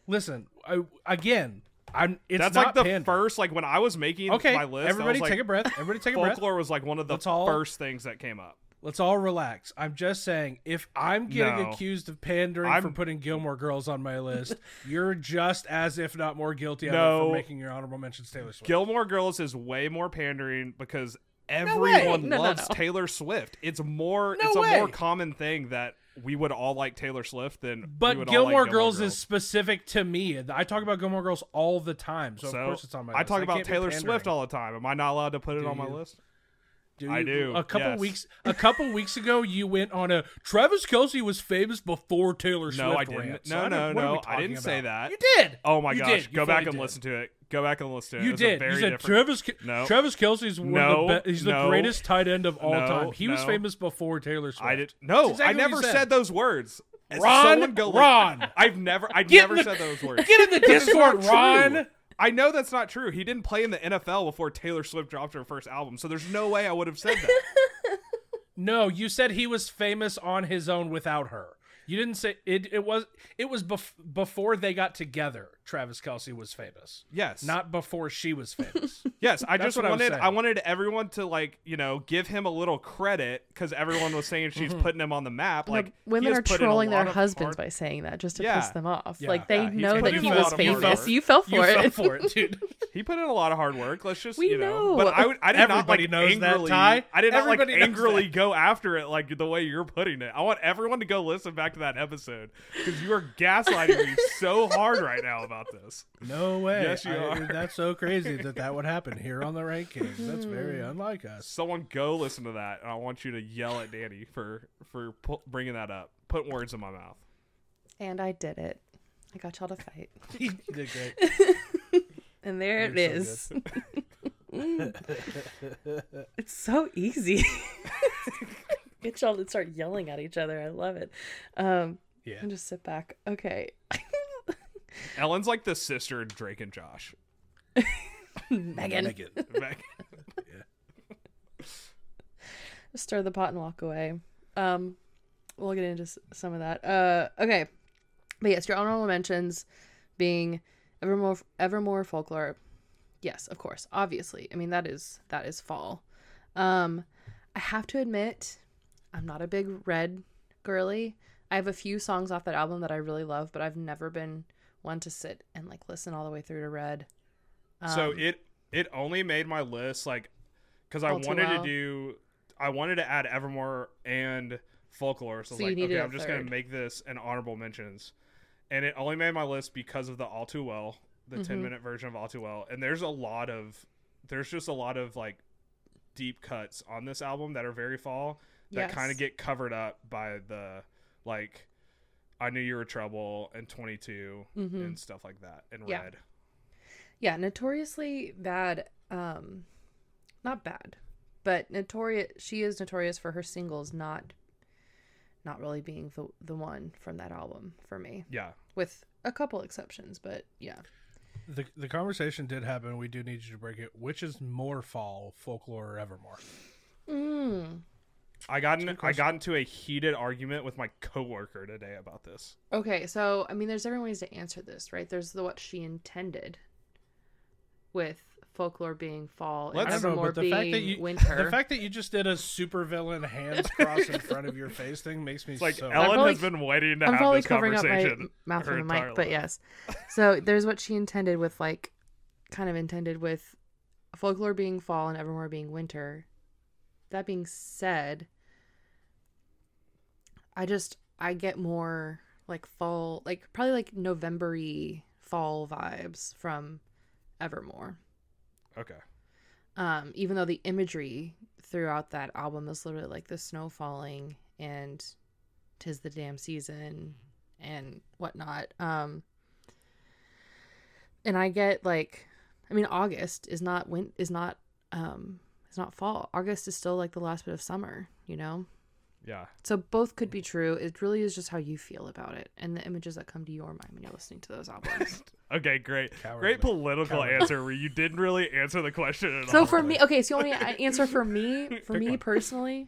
Listen, I, again, I'm. It's That's not like the pandering. first like when I was making Okay, my list. everybody take a breath. Everybody take a breath. Folklore was like one of the all- first things that came up. Let's all relax. I'm just saying, if I'm getting No. accused of pandering for I'm- putting Gilmore Girls on my list, you're just as if not more guilty of it No. for making your honorable mentions Taylor Swift. Gilmore Girls is way more pandering because everyone No, no, loves no. Taylor Swift. It's more No it's a way. more common thing that we would all like Taylor Swift than we but would all Gilmore, like Girls, is specific to me. I talk about Gilmore Girls all the time, so, So, of course it's on my I list. talk about can't Taylor. Swift all the time. Am I not allowed to put it Do on my you? list? Do I do, A couple yes. weeks, a couple weeks ago, you went on a Travis Kelce was famous before Taylor Swift. No, I didn't. rant. So No, I no, no, I didn't say that. You did. Oh my You gosh, did. Go back and did. listen to it. Go back and listen to it. You It did. very You said different- Travis. No. Travis Kelce's one No, of the be- he's the no. greatest tight end of all No, time. He was famous before Taylor Swift. I did no. Exactly I never said. said. those words. Ron, Ron. I've never. I Get never the- said those words. Get in the Discord. Ron. I know that's not true. He didn't play in the NFL before Taylor Swift dropped her first album, so there's no way I would have said that. No, you said he was famous on his own without her. You didn't say it. It was it was bef- before they got together. Travis Kelce was famous, yes, not before she was famous. Yes, I That's just what I wanted saying. I wanted everyone to like you know give him a little credit because everyone was saying she's Mm-hmm. putting him on the map. No, Like he women has are put in a trolling their husbands hard- by saying that just to Yeah. piss them off? Yeah. like they Yeah, know that he was lot of hard famous. You fell for you it. fell for it, dude. He put in a lot of hard work. Let's just We you know. know. But I would I did Everybody not knows like that, angrily. Ty. I did not like Everybody knows angrily that. go after it like the way you're putting it. I want everyone to go listen back to that episode because you are gaslighting me so hard right now about this. No way. Yes, you I- are. That's so crazy that that would happen here on the Rank Kings. That's very Hmm. unlike us. Someone go listen to that, and I want you to yell at Danny for for pu- bringing that up, putting words in my mouth. and I did it. I got y'all to fight. You did great. And there it You're is. so it's so easy. Get y'all to start yelling at each other. I love it. Um, yeah. and just sit back. Okay. Ellen's like the sister in Drake and Josh. Megan. Megan. Meg- Stir the pot and walk away. Um, we'll get into some of that. Uh, okay. But yes, your honorable mentions being Evermore, Evermore folklore. Yes, of course, obviously. I mean that is that is fall. Um, I have to admit, I'm not a big Red girly. I have a few songs off that album that I really love, but I've never been one to sit and like listen all the way through to Red. so Um, it it only made my list like because I wanted Well. to do I wanted to add Evermore and Folklore. So, So I you was like, okay, I'm just gonna make this an honorable mentions, and it only made my list because of the All Too Well, the Mhm. 10 minute version of All Too Well, and there's a lot of there's just a lot of like deep cuts on this album that are very fall that kind of get covered up by the like I knew you were trouble and 22 Mhm. and stuff like that and Yeah. red. Yeah, notoriously bad. Um, not bad, but notorious. She is notorious for her singles not, not really being the the one from that album for me, Yeah. with a couple exceptions. But yeah, The the conversation did happen. We do need you to break it. Which is more fall, folklore, or Evermore? mm. I got in, I got into a heated argument with my coworker today about this. okay. So I mean, there's different ways to answer this, right? There's the what she intended, with folklore being fall and Let's- I don't know, Evermore the being fact that you winter. the fact that you just did a supervillain hands crossed in front of your face thing makes me It's like so. Ellen probably- has been waiting to I'm have probably this covering up my conversation. mouth her with the entire mic, but yes. So there's what she intended with like, kind of intended with folklore being fall and evermore being winter. That being said, I just I get more like fall, like probably like November-y fall vibes from Evermore. Okay. Um, even though the imagery throughout that album is literally like the snow falling and tis the damn season and whatnot. Um, and I get like, I mean, August is not win is not um is not fall. August is still like the last bit of summer, you know. Yeah. So both could be true. It really is just how you feel about it and the images that come to your mind when you're listening to those albums. Okay, great. Cowardly. Great political Cowardly. answer where you didn't really answer the question at all. So all. for me, okay, so you want me to answer for me, for Pick me one. personally.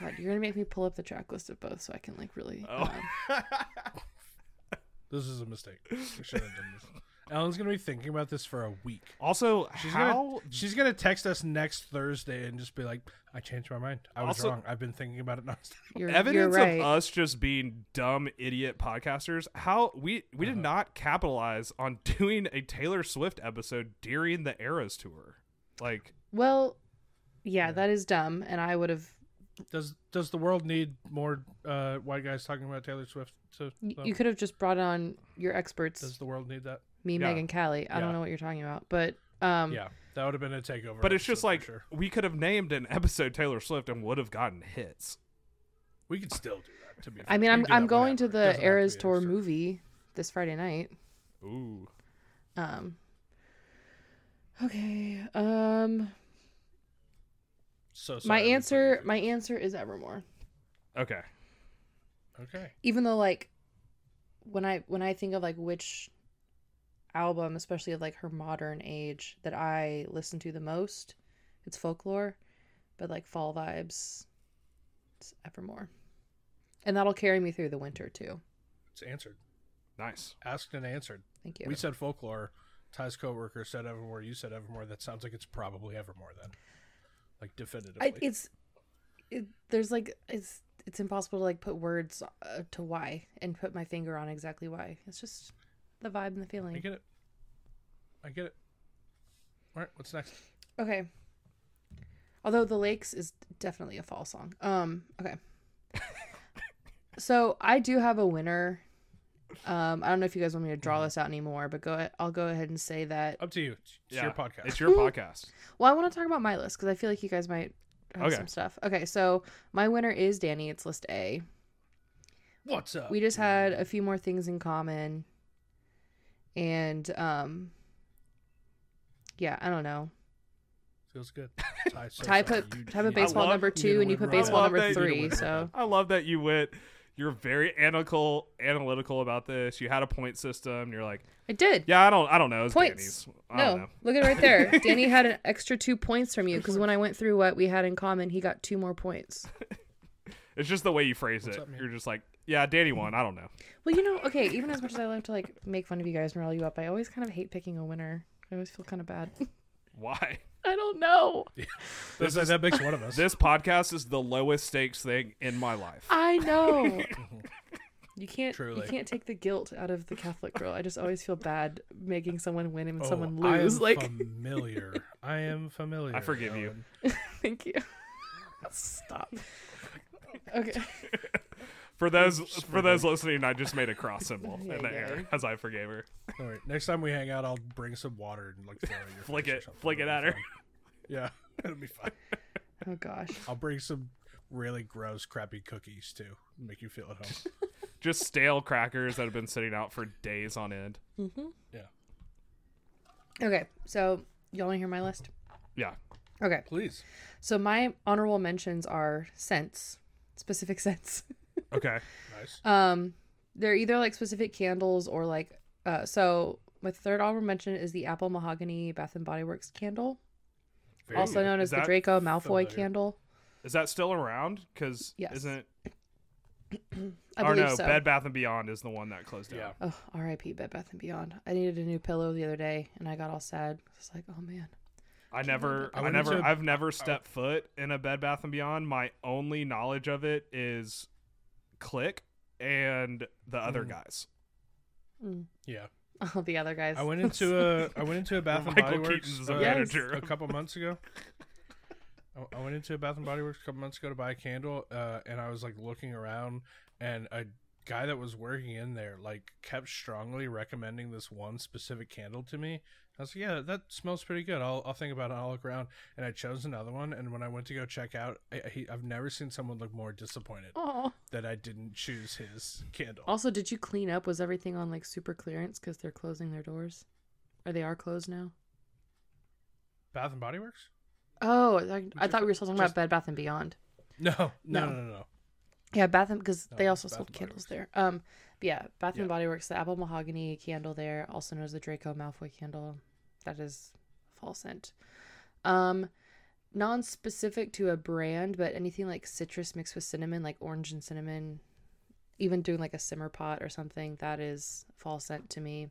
God, you're gonna make me pull up the track list of both so I can like really. Oh. um, This is a mistake. We shouldn't have done this. Ellen's gonna be thinking about this for a week. also, She's how gonna she's gonna text us next Thursday and just be like, "I changed my mind. I was Also- wrong. I've been thinking about it nonstop." you're, you're evidence right. of us just being dumb idiot podcasters how we we did Uh-huh. not capitalize on doing a taylor swift episode during the eras tour like well, yeah, Yeah. that is dumb, and I would have. Does Does the world need more uh, white guys talking about Taylor Swift? To, y? You could have just brought on your experts, Does the world need that? Me, Yeah. Meg, and Callie. I don't know what you're talking about, but um, yeah, that would have been a takeover. but it's just like sure. we could have named an episode taylor swift and would have gotten hits we could still do that. To be, I mean, I'm I'm going to whenever. It the doesn't have to Eras tour extra. movie this Friday night. ooh Um. Okay. Um. So My sorry, we answer. My answer is Evermore. okay Okay. even though like when i when i think of like which album especially of like her modern age that i listen to the most it's folklore but like fall vibes it's evermore and that'll carry me through the winter too It's answered. nice Asked and answered. thank you We said folklore. Ty's coworker said Evermore. You said Evermore. That sounds like it's probably Evermore then, like definitively. I, it's it, there's like it's it's impossible to like put words uh, to why and put my finger on exactly why it's just the vibe and the feeling. I get it. I get it. All right. What's next? Okay. Although the lakes is definitely a fall song. Um. Okay. so I do have a winner. Um. I don't know if you guys want me to draw this out anymore, but go. I'll go ahead and say that. Up to you. It's yeah your podcast. it's your podcast Well, I want to talk about my list because I feel like you guys might have Okay. some stuff. Okay. So my winner is Danny. It's list A. What's up? We just had a few more things in common, and um, yeah, I don't know. Feels good. Ty, so Ty put You- Ty put baseball love- number two, and you put right baseball now. number I that three. So I love that you went. You're very analytical, analytical about this. You had a point system. You're like, I did. yeah, I don't, I don't know. Points. Danny's. I don't No, know. look at it right there. Danny had an extra two points from you because when I went through what we had in common, he got two more points. It's just the way you phrase What's it. up. You're just like, yeah, Danny won. I don't know. Well, you know, okay, even as much as I love to like make fun of you guys and rile you up, I always kind of hate picking a winner. I always feel kind of bad. Why? I don't know. This, that makes one of us. This podcast is the lowest stakes thing in my life. I know. You can't you can't take the guilt out of the Catholic girl. I just always feel bad making someone win and Oh, someone I lose. am Like familiar. I am familiar. I forgive you. Thank you. Stop. Okay. For those for those listening, I just made a cross symbol Yeah, in the you air as I forgave her. All right. Next time we hang out, I'll bring some water and like throw it in your Flick face or it, something. flick it at be her. Yeah, it'll be fine. Oh gosh. I'll bring some really gross, crappy cookies too. Make you feel at home. Just stale crackers that have been sitting out for days on end. Mm-hmm. Yeah. Okay, so y'all want to hear my list? Yeah. Okay, Please. so my honorable mentions are scents, specific scents. Okay. Nice. Um, they're either like specific candles or like uh. So my third honorable mention is the apple mahogany Bath and Body Works candle, Very also good. known Is as the Draco Malfoy familiar? candle. Is that still around? Because Yes. isn't I or believe no, so. Bed Bath and Beyond is the one that closed down. Yeah. Oh, R.I.P. Bed Bath and Beyond. I needed a new pillow the other day, and I got all sad. It's like, oh man. I never, I I, went never, into- I've never stepped foot in a Bed Bath and Beyond. My only knowledge of it is Click and the other Mm. guys. Mm. Yeah. All the other guys. I went into a I went into a Bath and Michael Body Works Keaton's uh, manager. a couple months ago. I- I went into a Bath and Body Works a couple months ago to buy a candle, uh, and I was like looking around, and a guy that was working in there like kept strongly recommending this one specific candle to me. I was like, "Yeah, that smells pretty good. I'll, I'll think about it. I'll look around." And I chose another one. And when I went to go check out, I, I've never seen someone look more disappointed Oh. that I didn't choose his candle. Also, did you clean up? Was everything on like super clearance because they're closing their doors? Or they are closed now? Bath and Body Works? Oh, I, I thought we were still talking just- about Bed Bath and Beyond. No, no, No. no, no, no. Yeah, Bath and because No, they also sold candles there. Um, yeah, Bath Yeah. and Body Works, the apple mahogany candle there, also known as the Draco Malfoy candle. That is fall scent. Um, non-specific to a brand, but anything like citrus mixed with cinnamon, like orange and cinnamon, even doing like a simmer pot or something, that is fall scent to me.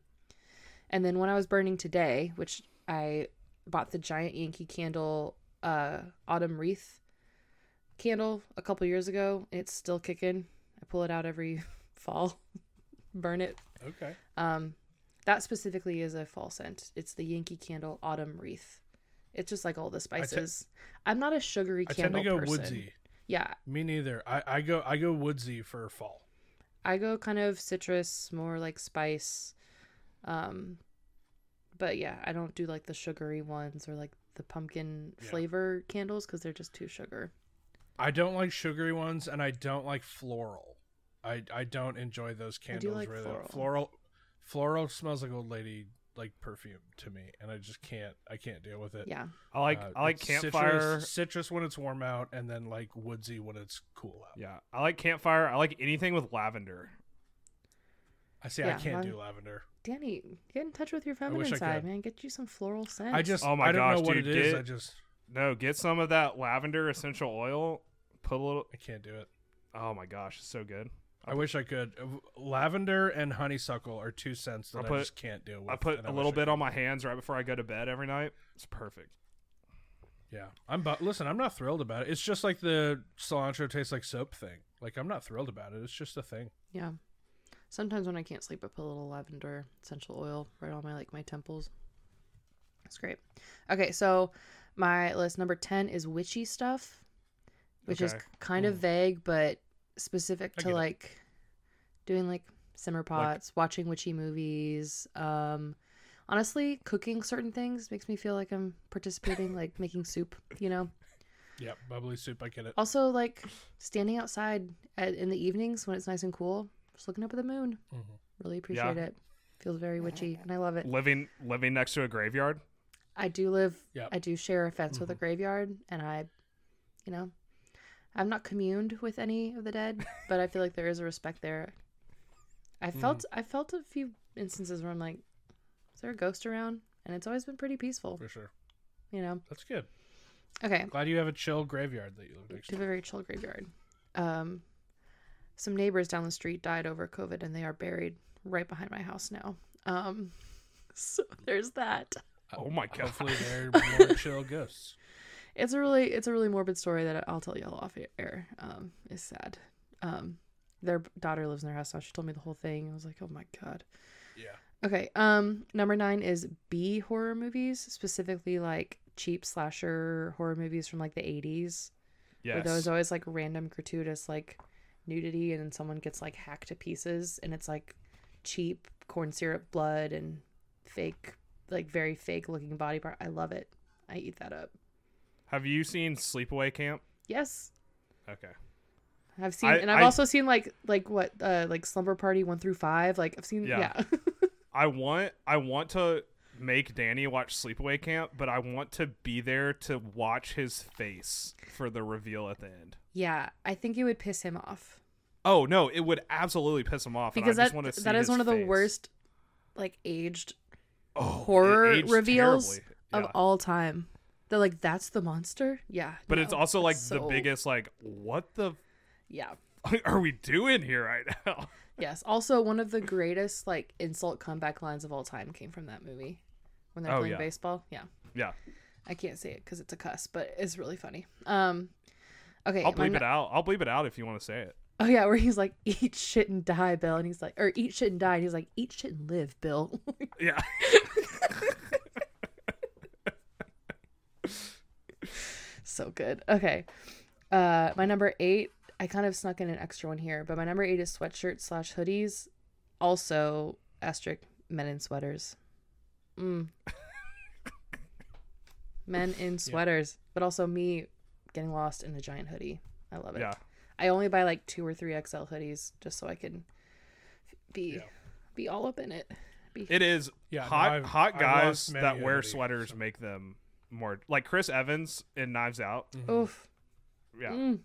And then when I was burning today, which I bought the giant Yankee candle, uh, autumn wreath candle a couple years ago. It's still kicking. I pull it out every fall, burn it. Okay. Um, that specifically is a fall scent. It's the Yankee Candle Autumn Wreath. It's just like all the spices. I'm not a sugary I tend candle to go person. woodsy. Yeah, Me neither. I, I go I go woodsy for fall. I go kind of citrus, more like spice. Um, but yeah, I don't do like the sugary ones or like the pumpkin Yeah. flavor candles because they're just too sugar. I don't like sugary ones, and I don't like floral. I I don't enjoy those I do candles. like really. floral. floral, floral smells like old lady like perfume to me, and I just can't. I can't deal with it. Yeah. I like, Uh, I like campfire. Citrus, citrus when it's warm out, and then like woodsy when it's cool out. Yeah, I like campfire. I like anything with lavender. I see. I can't mine- do lavender. Danny, get in touch with your feminine side, man. Get you some floral scent. I just. Oh my I don't gosh, know what dude, it is. get- I just. No, get some of that lavender essential oil. Put a little. I can't do it. Oh my gosh, it's so good. I wish I could. Uh, Lavender and honeysuckle are two scents that I I, just can't deal with. I put and a little bit on my hands right before I go to bed every night. It's perfect. Yeah, I'm. But listen, I'm not thrilled about it. It's just like the cilantro tastes like soap thing. Like I'm not thrilled about it. It's just a thing. Yeah. Sometimes when I can't sleep, I put a little lavender essential oil right on my like my temples. It's great. Okay, so my list number ten is witchy stuff, which is Okay. kind of Mm. vague but specific to get it. like doing like simmer pots, watching witchy movies. Um, honestly, cooking certain things makes me feel like I'm participating, like making soup. You know. Yeah, bubbly soup. I get it. Also, like standing outside at, in the evenings when it's nice and cool, just looking up at the moon. Mhm. Really appreciate it. Feels very witchy, and I love it. Living living next to a graveyard. I do live. Yep. I do share a fence with a Mhm. graveyard, and I, you know, I've not communed with any of the dead, but I feel like there is a respect there. I felt. I felt a few instances where I'm like, is there a ghost around? And it's always been pretty peaceful. for sure. You know. That's good. Okay. Glad you have a chill graveyard that you live next to. have a very chill graveyard. Um, some neighbors down the street died over COVID, and they are buried right behind my house now. Um, so there's that. Oh my god. Hopefully they're more chill ghosts. It's a really, it's a really morbid story that I'll tell y'all off air. Um, it's sad. Um, their daughter lives in their house now. She told me the whole thing. I was like, oh my god. Yeah. Okay. Um, number nine is B horror movies, specifically like cheap slasher horror movies from like the 80s. Where Yes. there's always like random gratuitous like nudity and then someone gets like hacked to pieces and it's like cheap corn syrup blood and fake like very fake looking body part. I love it. I eat that up. Have you seen Sleepaway Camp? Yes. Okay. I've seen I- and I've I- also seen like like what uh like Slumber Party 1 through 5. Like I've seen Yeah. yeah. I want I want to make Danny watch Sleepaway Camp, but I want to be there to watch his face for the reveal at the end. Yeah, I think it would piss him off. Oh no, it would absolutely piss him off. Because I just that want to see that is one of the worst like aged oh, horror reveals terribly. of all time. They're like that's the monster? Yeah. But it's no, also like that's the biggest like what the Yeah. are we doing here right now? Yes. Also, one of the greatest like insult comeback lines of all time came from that movie when they're Oh, playing yeah. baseball. Yeah. Yeah. I can't say it because it's a cuss, but it's really funny. Um. Okay. I'll bleep it out. I'll bleep it out if you want to say it. Oh yeah, where he's like, "Eat shit and die, Bill," and he's like, or "Eat shit and die," and he's like, "Eat shit and live, Bill." Yeah. So good. Okay. Uh, my number eight. I kind of snuck in an extra one here, but my number eight is sweatshirts slash hoodies. Also, asterisk men in sweaters. Mm. men in sweaters, but also me getting lost in a giant hoodie. I love it. Yeah. I only buy like two or three XL hoodies just so I can be Yeah. be all up in it. Be It is Yeah, hot I've- hot guys that wear hoodie, sweaters so. make them more like Chris Evans in Knives Out. oof. Yeah. Mm.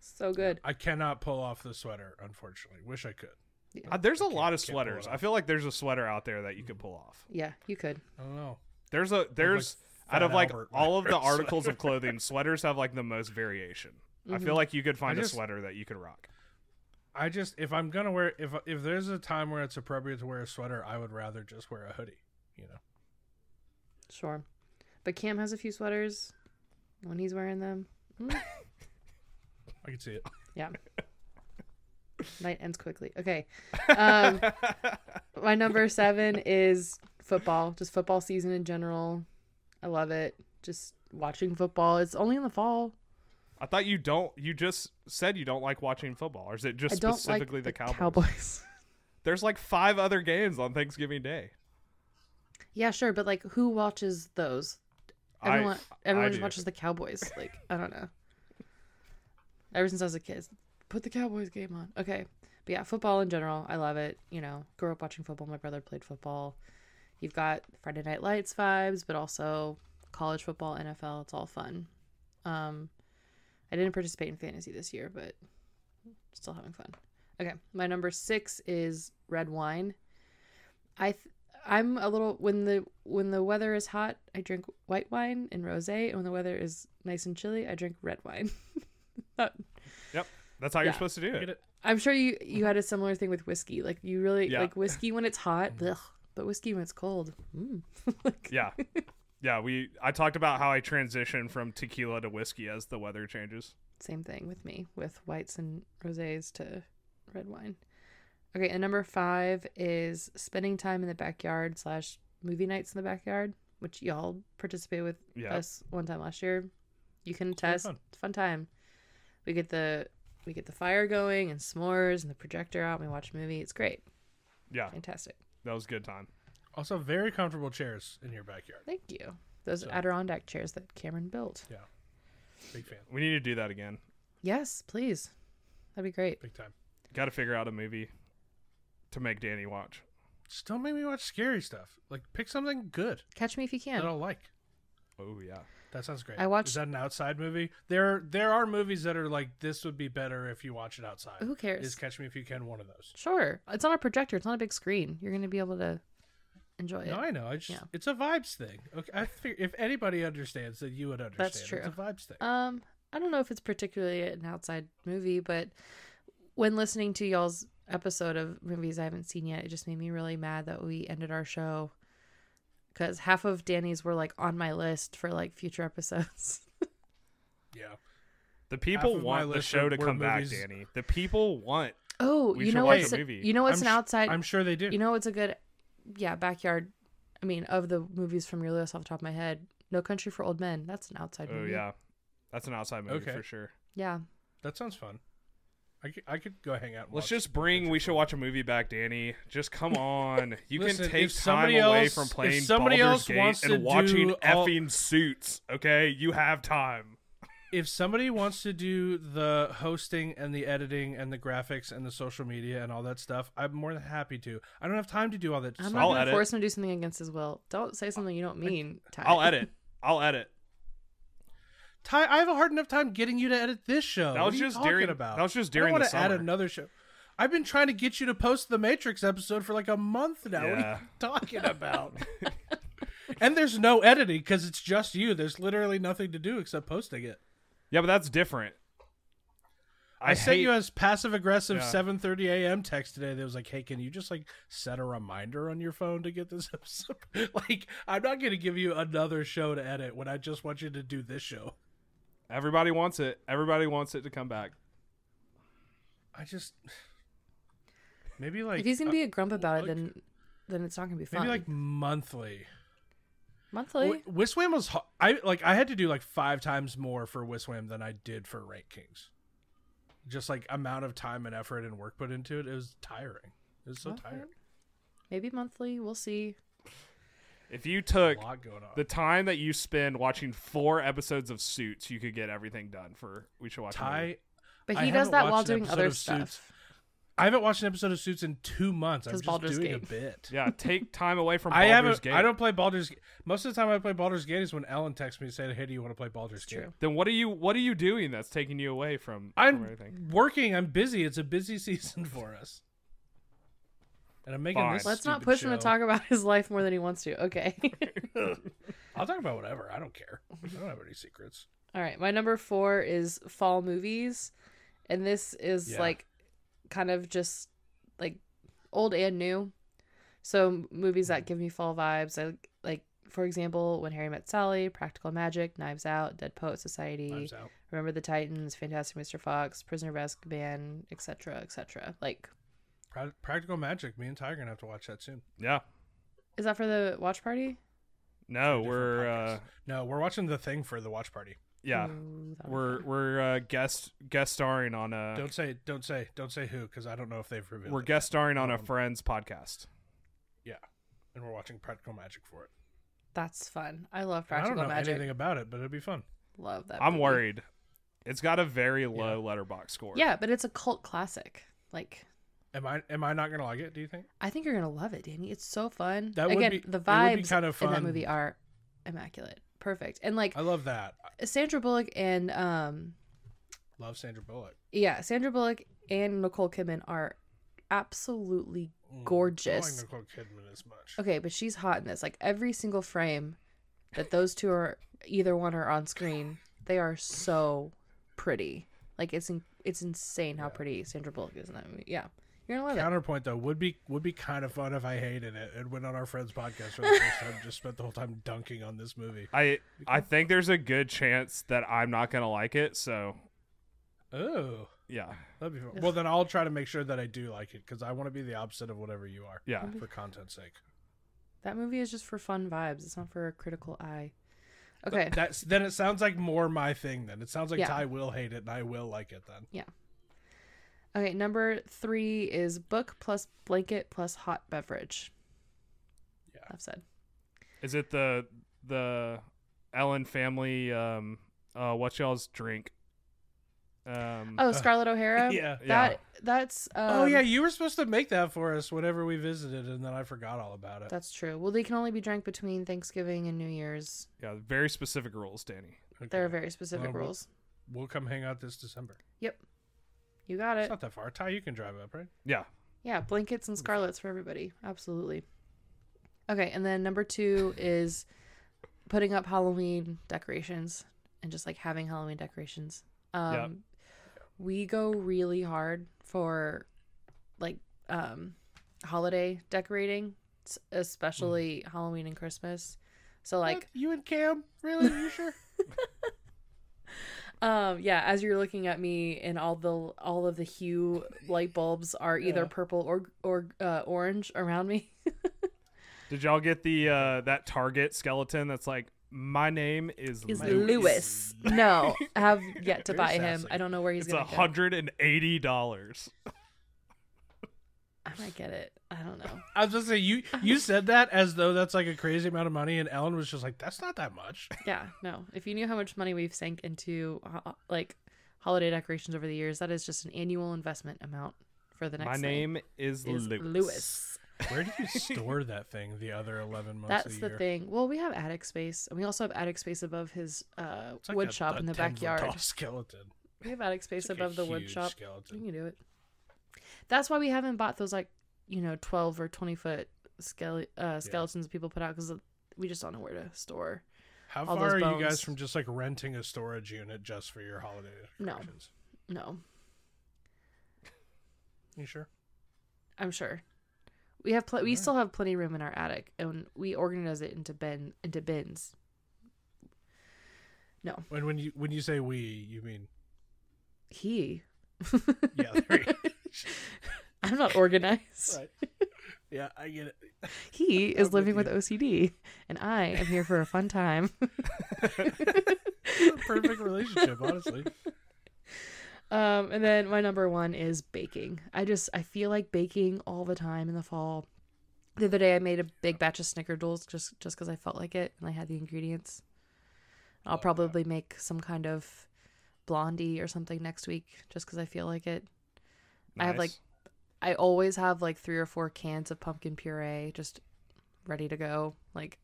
So good. I cannot pull off the sweater, unfortunately. Wish I could. Uh, there's a lot of can't pull it sweaters. I feel like there's a sweater out there that you could pull off. Yeah, you could. I don't know. There's a there's out of like Albert all of the wears articles of clothing, sweaters have like the most variation. I feel Mhm. like you could find just- a sweater that you could rock. I just if I'm gonna wear if if there's a time where it's appropriate to wear a sweater, I would rather just wear a hoodie. You know. Sure. But Cam has a few sweaters when he's wearing them. Mm, I can see it. yeah. Night ends quickly. Okay. Um, my number seven is football. Just football season in general. I love it. Just watching football. It's only in the fall. I thought you don't. You just said you don't like watching football, or is it just I don't like specifically the, the, Cowboys? Cowboys. There's like five other games on Thanksgiving Day. yeah, sure, but like, who watches those? I- Everyone, everyone just do. watches the Cowboys. Like, I don't know. Ever since I was a kid, put the Cowboys game on. Okay, but yeah, football in general, I love it. You know, grew up watching football. My brother played football. You've got Friday Night Lights vibes, but also college football, NFL. It's all fun. Um, I didn't participate in fantasy this year, but still having fun. Okay, my number six is red wine. I th- I'm a little when the when the weather is hot, I drink white wine and rosé, and when the weather is nice and chilly, I drink red wine. That- That's how you're supposed to do it. it? I'm sure you you had a similar thing with whiskey. Like you really Yeah. like whiskey when it's hot, ugh, but whiskey when it's cold. Mm. like, Yeah, yeah. We I talked about how I transition from tequila to whiskey as the weather changes. Same thing with me with whites and rosés to red wine. Okay, and number five is spending time in the backyard slash movie nights in the backyard, which y'all participated with Yeah, us one time last year. You can very attest. fun. It's a fun time. We get the we get the fire going and s'mores and the projector out. And we watch a movie. It's great, yeah. fantastic. That was a good time. Also, very comfortable chairs in your backyard. Thank you. Those So- Adirondack chairs that Cameron built. Yeah. Big fan. We need to do that again. Yes, please. That'd be great. Big time. Got to figure out a movie to make Danny watch. Just don't make me watch scary stuff. Like pick something good Catch Me If You Can. that I'll like. Oh yeah. That sounds great. I watched- Is that an outside movie? There, there are movies that are like this would be better if you watch it outside. Who cares? Is Catch Me If You Can one of those? Sure. It's on a projector. It's not a big screen. You're going to be able to enjoy it. No, I know. I just, Yeah. it's a vibes thing. Okay, I figure if anybody understands, then you would understand. That's true. It's a vibes thing. Um, I don't know if it's particularly an outside movie, but when listening to y'all's episode of movies I haven't seen yet, it just made me really mad that we ended our show because half of Danny's were like on my list for like future episodes. yeah. The people want the show to were come back, Danny. The people want. oh, you know what's a movie. you know what's I'm an sh- outside I'm sure they do. you know what's a good yeah backyard. I mean, of the movies from your list off the top of my head, No Country for Old Men. That's an outside Oh movie. yeah, that's an outside movie Okay. for sure. yeah. that sounds fun. I could, I could go hang out. And Let's watch just bring. We should watch a movie back, Danny. Just come on. You Listen, can take if time somebody away from playing somebody Baldur's else Gate wants and to watching all- effing suits. Okay, you have time. if somebody wants to do the hosting and the editing and the graphics and the social media and all that stuff, I'm more than happy to. I don't have time to do all that. I'm stuff. not I'll going to force him to do something against his will. Don't say something you don't mean. Ty. I'll edit. I'll edit. Ty, I have a hard enough time getting you to edit this show. That What was just talking during- about. that was just I during the want to add another show. I've been trying to get you to post the Matrix episode for like a month now. What are you talking about? and there's no editing because it's just you. There's literally nothing to do except posting it. Yeah, but that's different. I, sent hate- you as passive aggressive Yeah. 7:30 a.m. text today that was like, "Hey, can you just like set a reminder on your phone to get this episode?" like, I'm not going to give you another show to edit when I just want you to do this show. Everybody wants it. Everybody wants it to come back. I just maybe like if he's gonna be a grump about it, then then it's not gonna be fun. maybe like monthly. monthly. Wi- Wiswam was ho- I like I had to do like five times more for Wiswam than I did for Rank Kings. Just like amount of time and effort and work put into it, it was tiring. It was so Okay. tiring. Maybe monthly. We'll see. If you took A lot going on. the time that you spend watching four episodes of Suits, you could get everything done for. We should watch. a. Ty, But I he does that while watched an doing episode other of Suits. stuff. I haven't watched an episode of Suits in two months. I'm 'Cause just Baldur's doing a bit. Yeah, take time away from I Baldur's haven't. Gate. I don't play Baldur's. Gate. Most of the time, I play Baldur's Gate is when Ellen texts me and said, "Hey, do you want to play Baldur's It's Gate?" true. Then what are you? What are you doing that's taking you away from, from I'm everything? working. I'm busy. It's a busy season for us, and I'm making Fine. this. Let's not stupid push him to talk about his life more than he wants to. Okay. I'll talk about whatever. I don't care. I don't have any secrets. All right. My number four is fall movies, and this is Yeah. like kind of just like old and new. So movies that hmm. give me fall vibes. I like, for example, When Harry Met Sally, Practical Magic, Knives Out, Dead Poet Society, Knives out. Remember the Titans, Fantastic Mr. Fox, Prisoner of Azkaban, etc., etc. Like, Pra- Practical Magic. Me and Ty are gonna have to watch that soon. Yeah. is that for the watch party? No, we're uh, no, we're watching the thing for the watch party. yeah, Ooh, we're we're uh, guest guest starring on a Don't say, don't say, don't say who, because I don't know if they've revealed. we're it guest yet. starring on a Um, friend's podcast. Yeah, and we're watching Practical Magic for it. That's fun. I love Practical Magic. I don't know Magic. anything about it, but it'd be fun. Love that. I'm movie. worried. It's got a very low Letterboxd score. Yeah, but it's a cult classic. Like, Am I? Am I not gonna like it? Do you think? I think you're gonna love it, Danny. It's so fun. That would Again, be- the vibes kind of in that movie are immaculate, perfect, and like I love that. Sandra Bullock and um, Love Sandra Bullock. yeah, Sandra Bullock and Nicole Kidman are absolutely Mm, I don't gorgeous. like Nicole Kidman as much. Okay, but she's hot in this. Like every single frame that those two are either one are on screen, they are so pretty. Like it's in, it's insane how pretty Sandra Bullock is in that movie. Yeah, you're gonna love it. Counterpoint though would be would be kind of fun if I hated it and went on our friend's podcast for the first time, just spent the whole time dunking on this movie. I I think there's a good chance that I'm not gonna like it. So Oh, yeah, that'd be fun. Well, then I'll try to make sure that I do like it because I want to be the opposite of whatever you are yeah. for content's sake. That movie is just for fun vibes. It's not for a critical eye. Okay. That's then it sounds like more my thing. Then it sounds like Yeah. Ty will hate it and I will like it. Then Okay, number three is book plus blanket plus hot beverage. Yeah. I've said. Is it the the Ellen family? Um, uh, what y'all's drink? Um, Oh, Scarlett O'Hara. yeah. That that's um, oh yeah, you were supposed to make that for us whenever we visited, and then I forgot all about it. That's true. Well, they can only be drank between Thanksgiving and New Year's. Yeah, very specific rules, Danny. Okay. There are very specific Well, we'll- rules. We'll come hang out this December. You got It's it. not that far. Ty, you can drive up, right? Yeah. Yeah, blankets and scarlets for everybody. Absolutely. Okay, and then number two is putting up Halloween decorations and just like having Halloween decorations. Um Yep. we go really hard for like um holiday decorating, s- especially Halloween and Christmas. So like What? you and Cam, really? Are you sure? Um, yeah, as you're looking at me and all the all of the hue light bulbs are either Yeah. purple or or uh, orange around me. Did y'all get the uh that Target skeleton that's like my name is, Is Lewis. Lewis? No, I have yet to Very buy him. I don't know where he's It's a gonna go. hundred and eighty dollars. I get it. I don't know. I was just saying you you said that as though that's like a crazy amount of money, and Ellen was just like, "That's not that much." Yeah, no. If you knew how much money we've sank into uh, like holiday decorations over the years, that is just an annual investment amount for the next. My name is, is Lewis. Lewis. Where do you store that thing? The other eleven months. That's of the year? thing. Well, we have attic space, and we also have attic space above his uh, like wood a- shop a in the backyard. tall skeleton. We have attic space like above the wood shop. Skeleton. We can do it. That's why we haven't bought those like you know twelve or twenty foot skele- uh, skeletons people put out because we just don't know where to store. How far are you guys from just like renting a storage unit just for your holiday No. decorations? No, You sure? I'm sure. We have pl- we Alright. still have plenty of room in our attic, and we organize it into bin into bins. No, When when you when you say we, you mean he. yeah. There you. I'm not organized. right. Yeah, I get it. He is living with you. OCD, and I am here for a fun time. Perfect relationship, honestly. Um, and then my number one is baking. I just I feel like baking all the time in the fall. The other day I made a big batch of snickerdoodles just just because I felt like it and I had the ingredients. I'll probably make some kind of blondie or something next week just because I feel like it. I have, like, I always have like three or four cans of pumpkin puree just ready to go. Like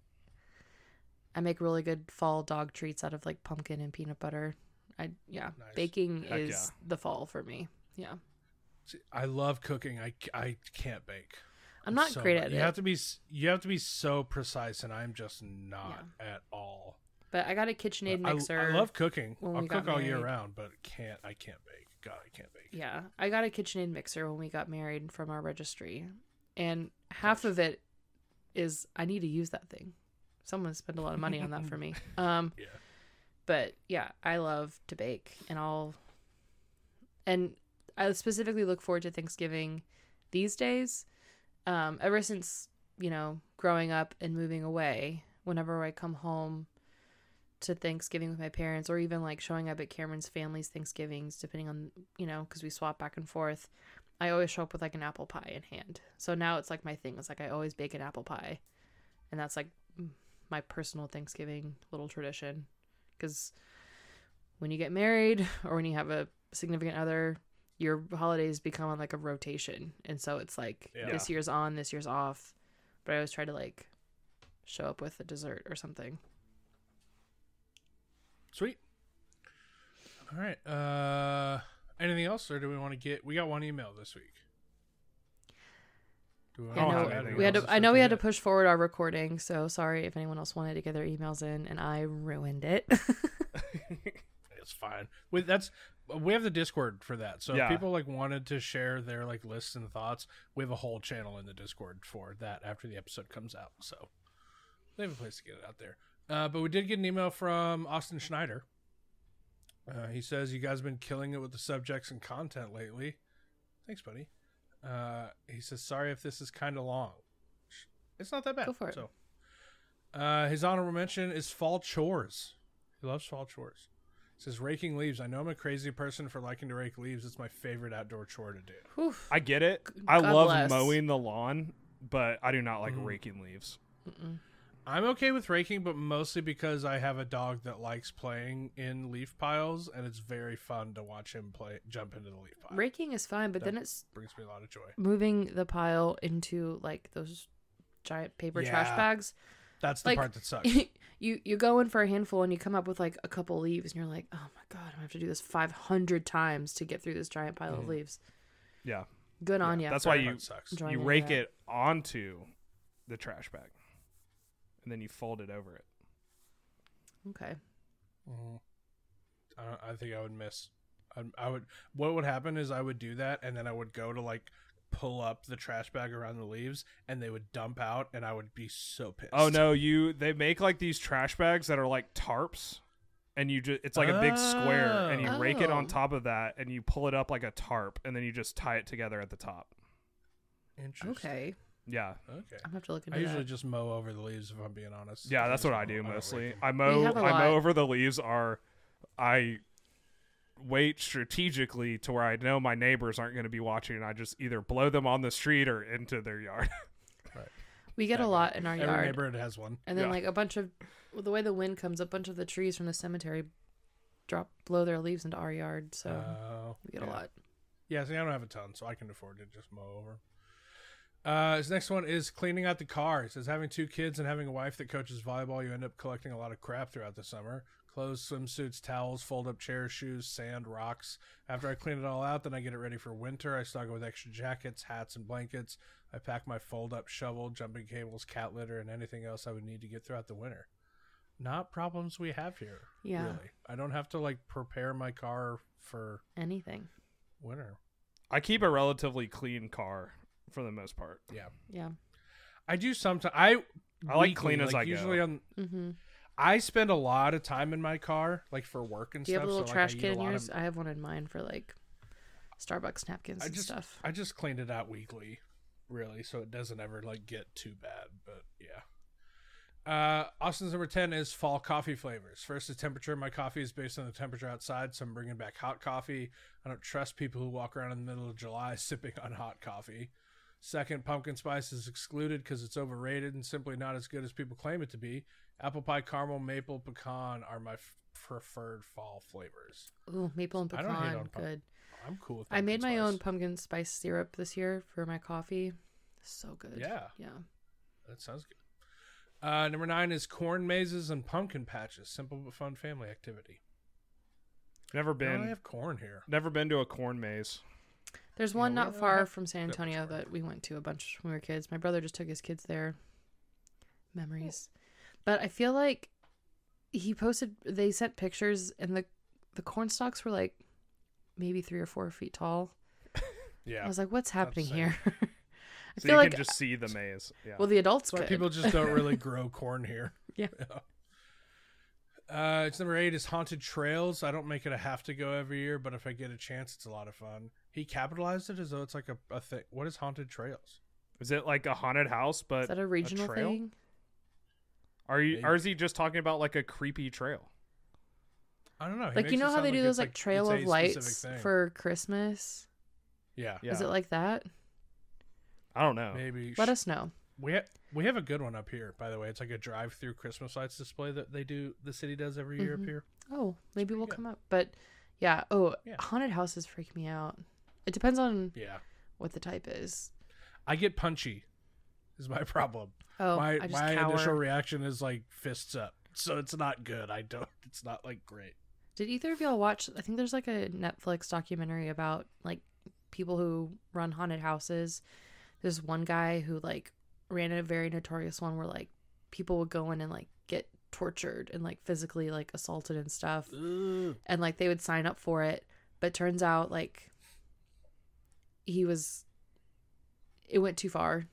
I make really good fall dog treats out of like pumpkin and peanut butter. I yeah, Nice. baking Heck is yeah. the fall for me. Yeah. See, I love cooking. I, I can't bake. I'm not so great at you it. have to be you have to be so precise, and I'm just not at all. But I got a KitchenAid I, mixer. I love cooking. I'll cook all year round, but can't I can't bake. God, I can't bake. Yeah, I got a KitchenAid mixer when we got married from our registry, and half of it is I need to use that thing. Someone spent a lot of money on that for me. Um, Yeah. but yeah, I love to bake, and I'll and I specifically look forward to Thanksgiving these days. Um, ever since you know growing up and moving away, whenever I come home to Thanksgiving with my parents, or even like showing up at Cameron's family's Thanksgivings, depending on you know because we swap back and forth. I always show up with like an apple pie in hand. So now it's like my thing. It's like I always bake an apple pie, and that's like my personal Thanksgiving little tradition. Because when you get married or when you have a significant other, your holidays become on like a rotation, and so it's like Yeah. this year's on, this year's off. But I always try to like show up with a dessert or something. Sweet. All right. Uh, anything else, or do we want to get? We got one email this week. Do we Yeah, don't no, have we had to, I know we had to push forward our recording, so sorry if anyone else wanted to get their emails in, and I ruined it. It's fine. With that's we have the Discord for that. So Yeah. if people like wanted to share their like lists and thoughts, we have a whole channel in the Discord for that after the episode comes out. So they have a place to get it out there. Uh, but we did get an email from Austin Schneider. Uh, he says you guys have been killing it with the subjects and content lately. Thanks, buddy. Uh, he says sorry if this is kind of long. It's not that bad. Go for it. So, uh, his honorable mention is fall chores. He loves fall chores. He says raking leaves. I know I'm a crazy person for liking to rake leaves. It's my favorite outdoor chore to do. Whew. I get it. I God love bless. mowing the lawn, but I do not like Mhm. raking leaves. Mm-mm. I'm okay with raking, but mostly because I have a dog that likes playing in leaf piles, and it's very fun to watch him play jump into the leaf pile. Raking is fine, but That- then it's brings me a lot of joy. moving the pile into like those giant paper trash bags. That's the Like, part that sucks. you you go in for a handful and you come up with like a couple leaves and you're like, oh my god, I'm gonna have to do this 500 times to get through this giant pile of Mhm. leaves. Yeah. Good on you. That's why you- sucks. You rake it onto the trash bag, and then you fold it over it. Okay. Mhm. I, don't, I think I would miss. I, I would. What would happen is I would do that, and then I would go to like pull up the trash bag around the leaves, and they would dump out, and I would be so pissed. Oh no, you they make like these trash bags that are like tarps and you just it's like a big square and you Oh. rake it on Oh. top of that and you pull it up like a tarp and then you just tie it together at the top. Interesting. Okay. Yeah. Okay. I'm gonna have to look into I usually that. just mow over the leaves if I'm being honest. Yeah, that's what I do mostly. rake 'em. I mow have a I lot. mow over the leaves are I wait strategically to where I know my neighbors aren't going to be watching and I just either blow them on the street or into their yard. Right. We get a lot in our Every yard. neighborhood has one. And then Yeah. like a bunch of well, the way the wind comes, a bunch of the trees from the cemetery drop blow their leaves into our yard, so Oh, we get a yeah. lot. Yeah, see, I don't have a ton, so I can afford to just mow over. Uh, his next one is cleaning out the car. It says having two kids and having a wife that coaches volleyball, you end up collecting a lot of crap throughout the summer. Clothes, swimsuits, towels, fold up chairs, shoes, sand, rocks. After I clean it all out, then I get it ready for winter. I stock it with extra jackets, hats, and blankets. I pack my fold up shovel, jumping cables, cat litter, and anything else I would need to get throughout the winter. Not problems we have here. Yeah. Really. I don't have to like prepare my car for Anything. winter. I keep a relatively clean car for the most part. Yeah. Yeah. I do sometimes. I I like clean as I go. usually on. Mm-hmm. I spend a lot of time in my car, like for work and Do you stuff. have a little so, trash like, I can in yours? of- I have one in mine for like Starbucks napkins I and just, stuff. I just cleaned it out weekly, really, so it doesn't ever like get too bad. But yeah. Uh, Austin's number ten is fall coffee flavors. First, the temperature. My coffee is based on the temperature outside, so I'm bringing back hot coffee. I don't trust people who walk around in the middle of July sipping on hot coffee. Second, pumpkin spice is excluded because it's overrated and simply not as good as people claim it to be. Apple pie, caramel, maple, pecan are my f- preferred fall flavors. Ooh, maple and I don't hate pecan, on pump- good. I'm cool with. That. I made pumpkin my own pumpkin spice syrup this year for my coffee. So good. Yeah, Yeah. that sounds good. Uh, number nine is corn mazes and pumpkin patches. Simple but fun family activity. Never Been, been I have corn here. never been to a corn maze. There's one we not far have from San Antonio that we went to a bunch when we were kids. My brother just took his kids there. Memories. But I feel like he posted they sent pictures and the the corn stalks were like maybe three or four feet tall. Yeah, I was like, what's happening here? I So feel you like can just see the maze. Yeah. well the adults that's why could. people just don't really grow corn here. Yeah. Uh, it's number eight is haunted trails. I don't make it a have to go every year, but if I get a chance, it's a lot of fun. He capitalized it as though it's like a, a thing. What is haunted trails? Is it like a haunted house? Is But that a regional trail? thing? are you? Maybe. Or is he just talking about like a creepy trail? I don't know. He Like you know how sound they do those like, trail of lights for Christmas? yeah, Yeah. Is it like that? I don't know. maybe. Let us know. We ha- we have a good one up here, by the way. It's like a drive-through Christmas lights display that they do. The city does every year Mhm. up here. Oh, maybe we'll good. come up. But yeah, oh, Yeah. haunted houses freak me out. It depends on Yeah, what the type is. I get punchy. Is my problem. Oh, my my cower. initial reaction is like fists up, so it's not good. I don't. It's not like great. Did either of y'all watch? I think there's like a Netflix documentary about like people who run haunted houses. There's one guy who like ran a very notorious one where like people would go in and like get tortured and like physically like assaulted and stuff, Ugh. and like they would sign up for it. But turns out like he was, it went too far.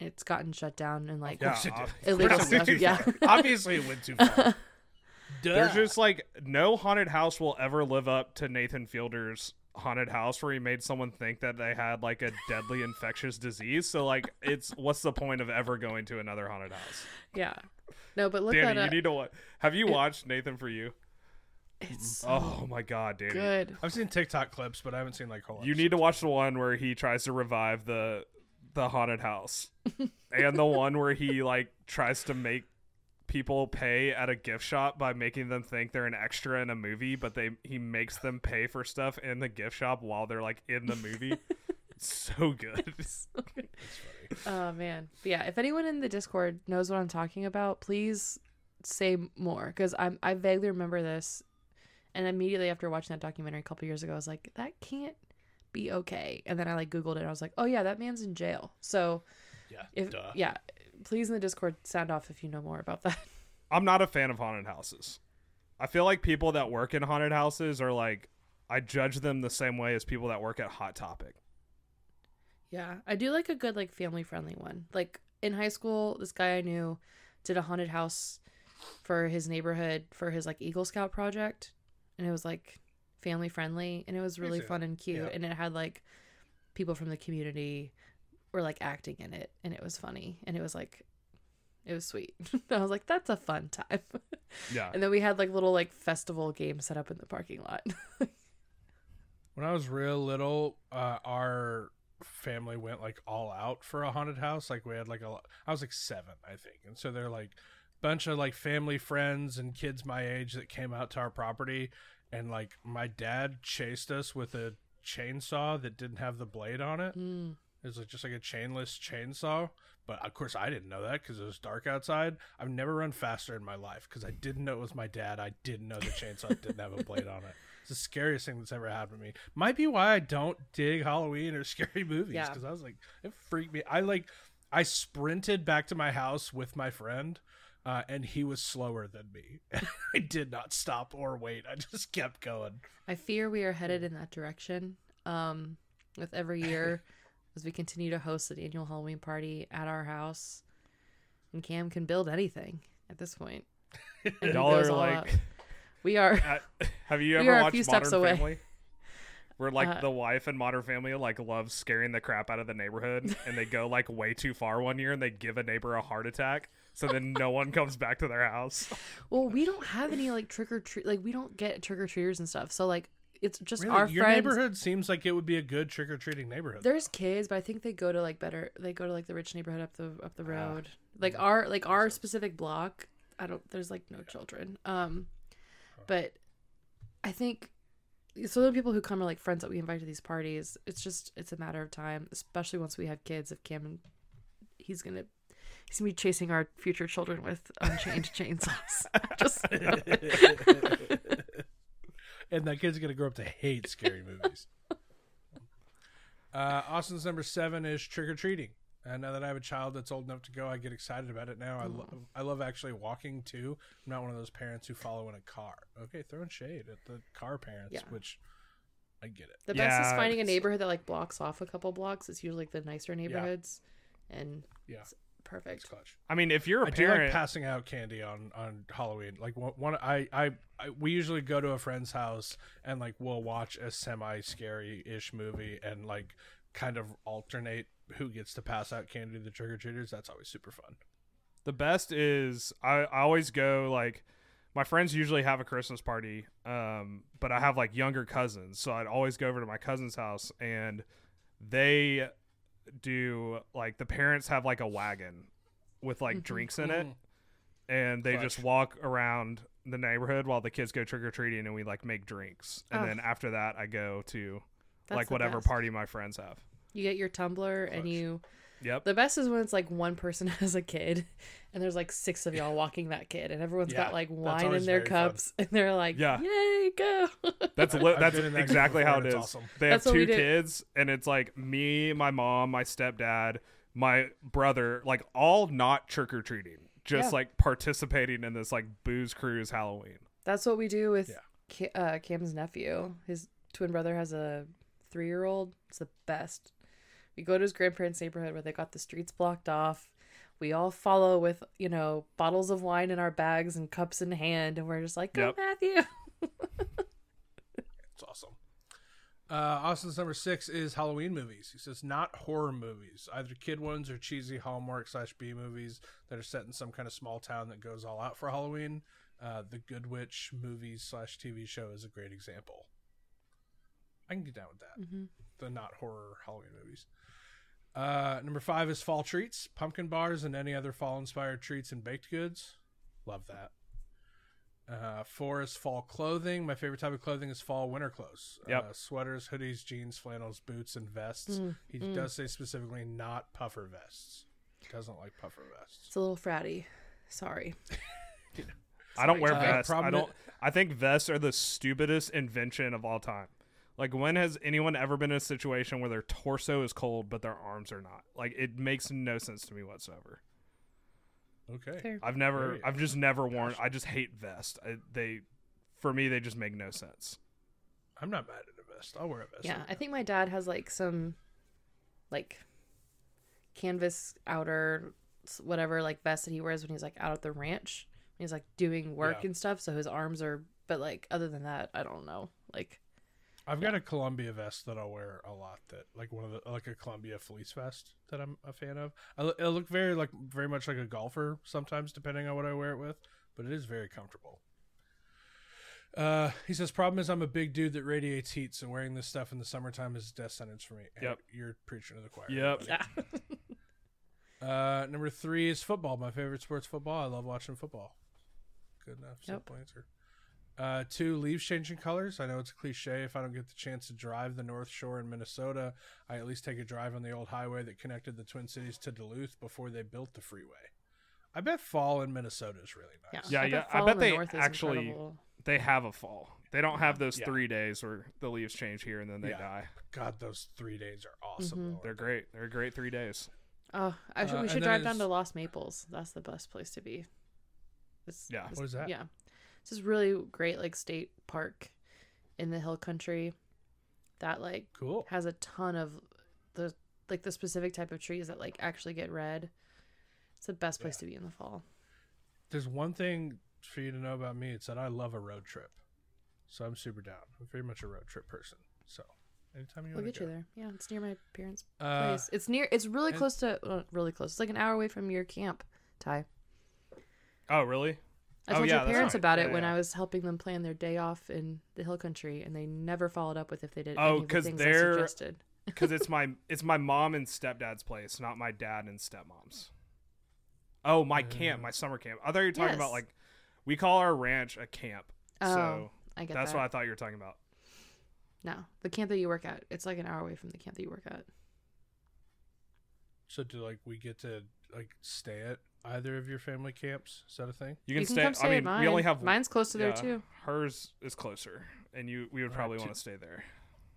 It's gotten shut down and like Of course Yeah, illegal Of course it stuff. did. Yeah. Obviously, it went too far. There's just like no haunted house will ever live up to Nathan Fielder's haunted house where he made someone think that they had like a deadly infectious disease. So like it's what's the point of ever going to another haunted house? yeah. No, but look Danny, that uh, you up. need to watch. Have you It- watched Nathan for you? It's so Oh my god, Danny. good. I've seen TikTok clips, but I haven't seen like whole. You need to watch the one where he tries to revive the the haunted house. and the one where he like tries to make people pay at a gift shop by making them think they're an extra in a movie, but they he makes them pay for stuff in the gift shop while they're like in the movie. It's so good. Oh man, but yeah. If anyone in the Discord knows what I'm talking about, please say more because I'm I vaguely remember this, and immediately after watching that documentary a couple years ago, I was like, that can't be okay. And then I like Googled it. and I was like, oh yeah, that man's in jail. So Yeah. if duh. yeah, please in the Discord sound off if you know more about that. I'm not a fan of haunted houses. I feel like people that work in haunted houses are like I judge them the same way as people that work at Hot Topic. Yeah, I do like a good like family friendly one. Like in high school, this guy I knew did a haunted house for his neighborhood for his like Eagle Scout project, and it was like family friendly and it was really fun and cute, Yeah. and it had like people from the community were like acting in it, and it was funny, and it was like it was sweet. I was like, that's a fun time. Yeah. and then we had like little like festival games set up in the parking lot. When I was real little, uh, our family went like all out for a haunted house. Like we had like a, I was like seven, I think, and so they're like bunch of like family friends and kids my age that came out to our property, and like my dad chased us with a chainsaw that didn't have the blade on it. Mm. It was like just like a chainless chainsaw. But of course, I didn't know that because it was dark outside. I've never run faster in my life because I didn't know it was my dad. I didn't know the chainsaw didn't have a blade on it. It's the scariest thing that's ever happened to me. Might be why I don't dig Halloween or scary movies Yeah. because I was like, it freaked me. I like, I sprinted back to my house with my friend. Uh, and he was slower than me. I did not stop or wait. I just kept going. I fear we are headed in that direction. Um, with every year, as we continue to host an annual Halloween party at our house, and Cam can build anything at this point. And Y'all are like out. we are. at, have you ever watched Modern steps away. Family? Where like Uh, the wife and Modern Family like loves scaring the crap out of the neighborhood and they go like way too far one year and they give a neighbor a heart attack so then no one comes back to their house. Well, we don't have any like trick or treat. Like we don't get trick or treaters and stuff. So like it's just Really, our your friends. neighborhood seems like it would be a good trick or treating neighborhood. There's kids, but I think they go to like better. They go to like the rich neighborhood up the up the Ah, road. Like our like our specific block. I don't. There's like no children. Um, but I think so. The people who come are like friends that we invite to these parties. It's just it's a matter of time, especially once we have kids. If Cam and he's gonna he's gonna be chasing our future children with unchained chainsaws. just and that kid's gonna grow up to hate scary movies. Uh, Austin's number seven is trick or treating. And now that I have a child that's old enough to go, I get excited about it now. I love I love actually walking too. I'm not one of those parents who follow in a car. Okay, throwing shade at the car parents, Yeah. which I get it. The best is Yeah, finding a it's- neighborhood that like blocks off a couple blocks. It's usually like the nicer neighborhoods, and Yeah. it's perfect. It's clutch. I mean, if you're a I do like parent, passing out candy on on Halloween. Like one, one I, I I we usually go to a friend's house and like we'll watch a semi scary ish movie and like kind of alternate who gets to pass out candy to the trick or treaters. That's always super fun. the best is I, I always go like my friends usually have a Christmas party, um, but I have like younger cousins, so I'd always go over to my cousin's house and they do like the parents have like a wagon with like Mhm. drinks in it, Mhm. and they just walk around the neighborhood while the kids go trick or treating, and we like make drinks, and Oh. then after that I go to That's like the whatever best. party my friends have. You get your tumbler and Clutch. you. Yep. The best is when it's like one person has a kid, and there's like six of y'all walking that kid, and everyone's Yeah, got like wine in their very fun. cups, and they're like, Yeah. yay, go!" That's li- I've that's been in that exactly how it is. awesome. They have That's what we two kids, and it's like me, my mom, my stepdad, my brother, like all not trick or treating, just Yeah. like participating in this like booze cruise Halloween. That's what we do with Yeah. Ca- uh, Cam's nephew. His twin brother has a three year old. It's the best. We go to his grandparents' neighborhood where they got the streets blocked off. We all follow with, you know, bottles of wine in our bags and cups in hand, and we're just like, go, Yep. Matthew. It's awesome. Uh, Austin's number six is Halloween movies. He says not horror movies, either kid ones or cheesy Hallmark slash B movies that are set in some kind of small town that goes all out for Halloween. Uh, the Good Witch movies slash TV show is a great example. I can get down with that. hmm The not horror Halloween movies. Uh, number five is fall treats, pumpkin bars, and any other fall inspired treats and baked goods. Love that. Uh, four is fall clothing. My favorite type of clothing is fall winter clothes. Yep. Uh, sweaters, hoodies, jeans, flannels, boots, and vests. Mm, he mm. does say specifically not puffer vests. He doesn't like puffer vests. It's a little fratty. Sorry. I don't wear Sorry, vests. I don't. I think vests are the stupidest invention of all time. Like, when has anyone ever been in a situation where their torso is cold but their arms are not? Like, it makes no sense to me whatsoever. Okay. Fair. I've never. Very I've just never worn. Gotcha. I just hate vests. I, they, for me, they just make no sense. I'm not mad at a vest. I'll wear a vest. Yeah, like I that. think my dad has like some like canvas outer whatever like vest that he wears when he's like out at the ranch. He's like doing work Yeah. and stuff, so his arms are but like other than that, I don't know. Like I've got a Columbia vest that I'll wear a lot. That like one of the like a Columbia fleece vest that I'm a fan of. I, lo- it'll look very like very much like a golfer sometimes, depending on what I wear it with. But it is very comfortable. Uh, he says, "Problem is, I'm a big dude that radiates heat, so wearing this stuff in the summertime is a death sentence for me." And Yep. you're preaching to the choir. Yep. yeah. Uh, number three is football. My favorite sport's football. I love watching football. Good enough. Yep. Simple answer. Uh, two leaves changing colors. I know it's a cliche. If I don't get the chance to drive the North Shore in Minnesota, I at least take a drive on the old highway that connected the Twin Cities to Duluth before they built the freeway. I bet fall in Minnesota is really nice. Yeah, I yeah, bet I bet the they actually- incredible. They have a fall. They don't have those Yeah. three days where the leaves change here and then they Yeah. die. God, those three days are awesome. Mhm. They're great. They're great three days. Oh, I should, Uh, we should drive down to Lost Maples. That's the best place to be. It's, Yeah. it's- What is that? Yeah, it's this really great like state park in the hill country that like Cool. has a ton of the like the specific type of trees that like actually get red. It's the best place to be in the fall. There's one thing for you to know about me. It's that I love a road trip. So I'm super down. I'm very much a road trip person. So anytime you We'll get to you there. Yeah, it's near my parents' Uh, place. It's near. It's really and- close to. Uh, really close. It's like an hour away from your camp, Ty. Oh, really? I Oh, told yeah, your parents right. about Yeah, it when yeah. I was helping them plan their day off in the hill country, and they never followed up with if they did Oh, any of the 'cause things I they're- suggested. Because it's my it's my mom and stepdad's place, not my dad and stepmom's. Oh, my camp, Mm. my summer camp. I thought you were talking about like we call our ranch a camp. Oh, so I get that's that. what I thought you were talking about. No, the camp that you work at. It's like an hour away from the camp that you work at. So do like we get to like stay at either of your family camps? Is that a thing? You can, you can stay. come stay I mean, at mine. we only have mine's close to there too. Hers is closer, and you we would All right, probably two- want to stay there.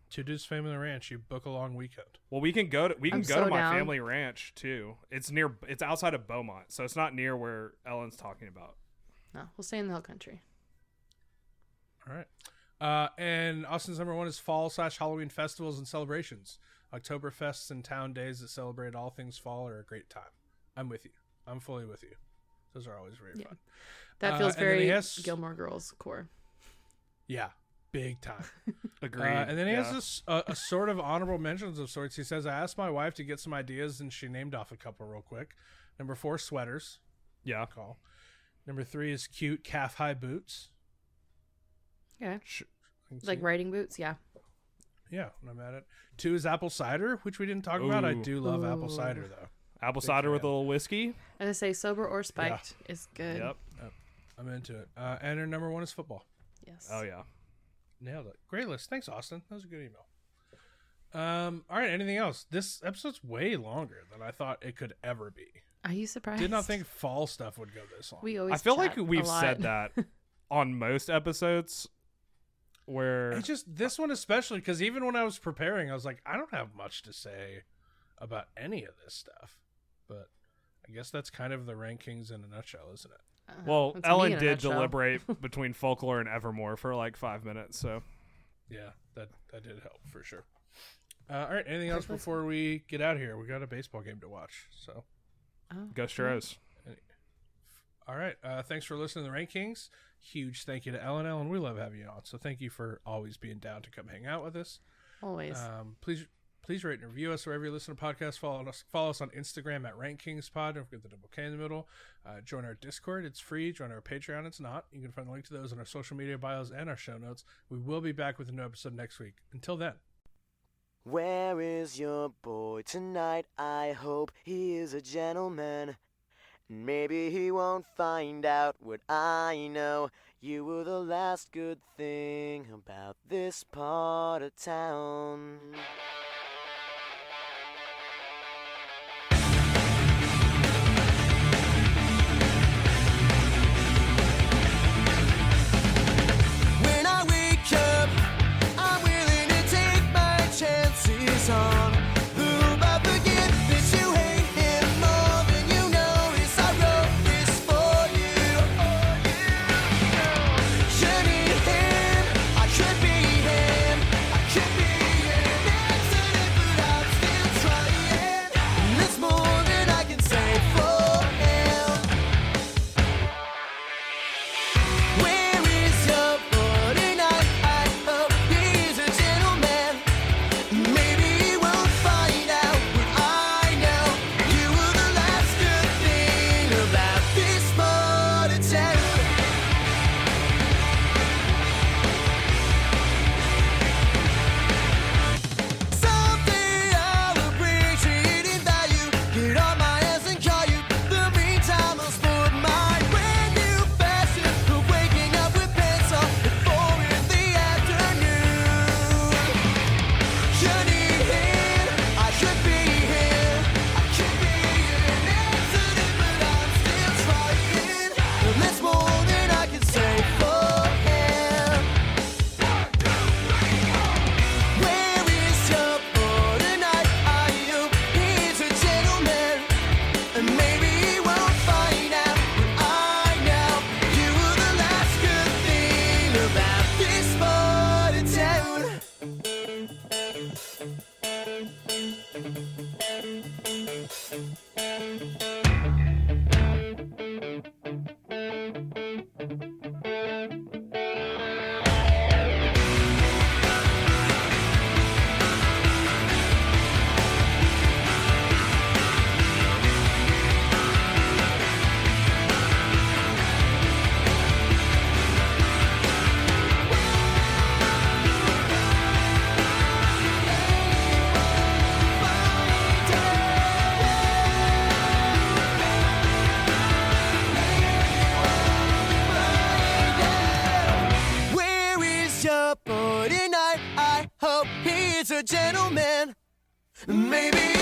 Two dudes family ranch. You book a long weekend. Well, we can go to we can I'm go so to my down. family ranch too. It's near. It's outside of Beaumont, so it's not near where Ellen's talking about. No, we'll stay in the hill country. All right. Uh, and Austin's number one is fall slash Halloween festivals and celebrations. Oktoberfests and town days that celebrate all things fall are a great time. I'm with you. I'm fully with you. Those are always very Yeah. fun. That Uh, feels and then he very has- Gilmore Girls core. Yeah, big time. Agreed. Uh, and then he yeah. has this a, a sort of honorable mentions of sorts. He says, "I asked my wife to get some ideas, and she named off a couple real quick. Number four, sweaters. yeah. Call. Number three is cute calf high boots. Yeah, Sh- like riding boots. Yeah, Yeah, I'm at it. Two is apple cider, which we didn't talk about. I do love apple cider though. Apple Big cider with a little whiskey. and I say sober or spiked is good. Yep. I'm into it. Uh, and her number one is football. Yes. Oh yeah. Nailed it. Great list. Thanks, Austin. That was a good email. Um. All right. Anything else? This episode's way longer than I thought it could ever be. Are you surprised? Did not think fall stuff would go this long. we always. I feel like chat a we've said that on most episodes where It's just this one especially because even when I was preparing, I was like, I don't have much to say about any of this stuff. But I guess that's kind of the rankings in a nutshell, isn't it? Uh, well, Ellen did deliberate between folklore and Evermore for like five minutes. So Yeah, that that did help for sure. Uh, all right. Anything else before we get out of here? We got a baseball game to watch. So, Oh, go Stros. all right. Uh, thanks for listening to the Rankings. Huge thank you to Ellen. Ellen, we love having you on. So thank you for always being down to come hang out with us. always. Um, please please rate and review us wherever you listen to podcasts. Follow us follow us on Instagram at RankKingsPod. Don't forget the double K in the middle. Uh, join our Discord. It's free. Join our Patreon. It's not. You can find the link to those in our social media bios and our show notes. We will be back with a new episode next week. Until then. Where is your boy tonight? I hope he is a gentleman. Maybe he won't find out what I know. You were the last good thing about this part of town. Maybe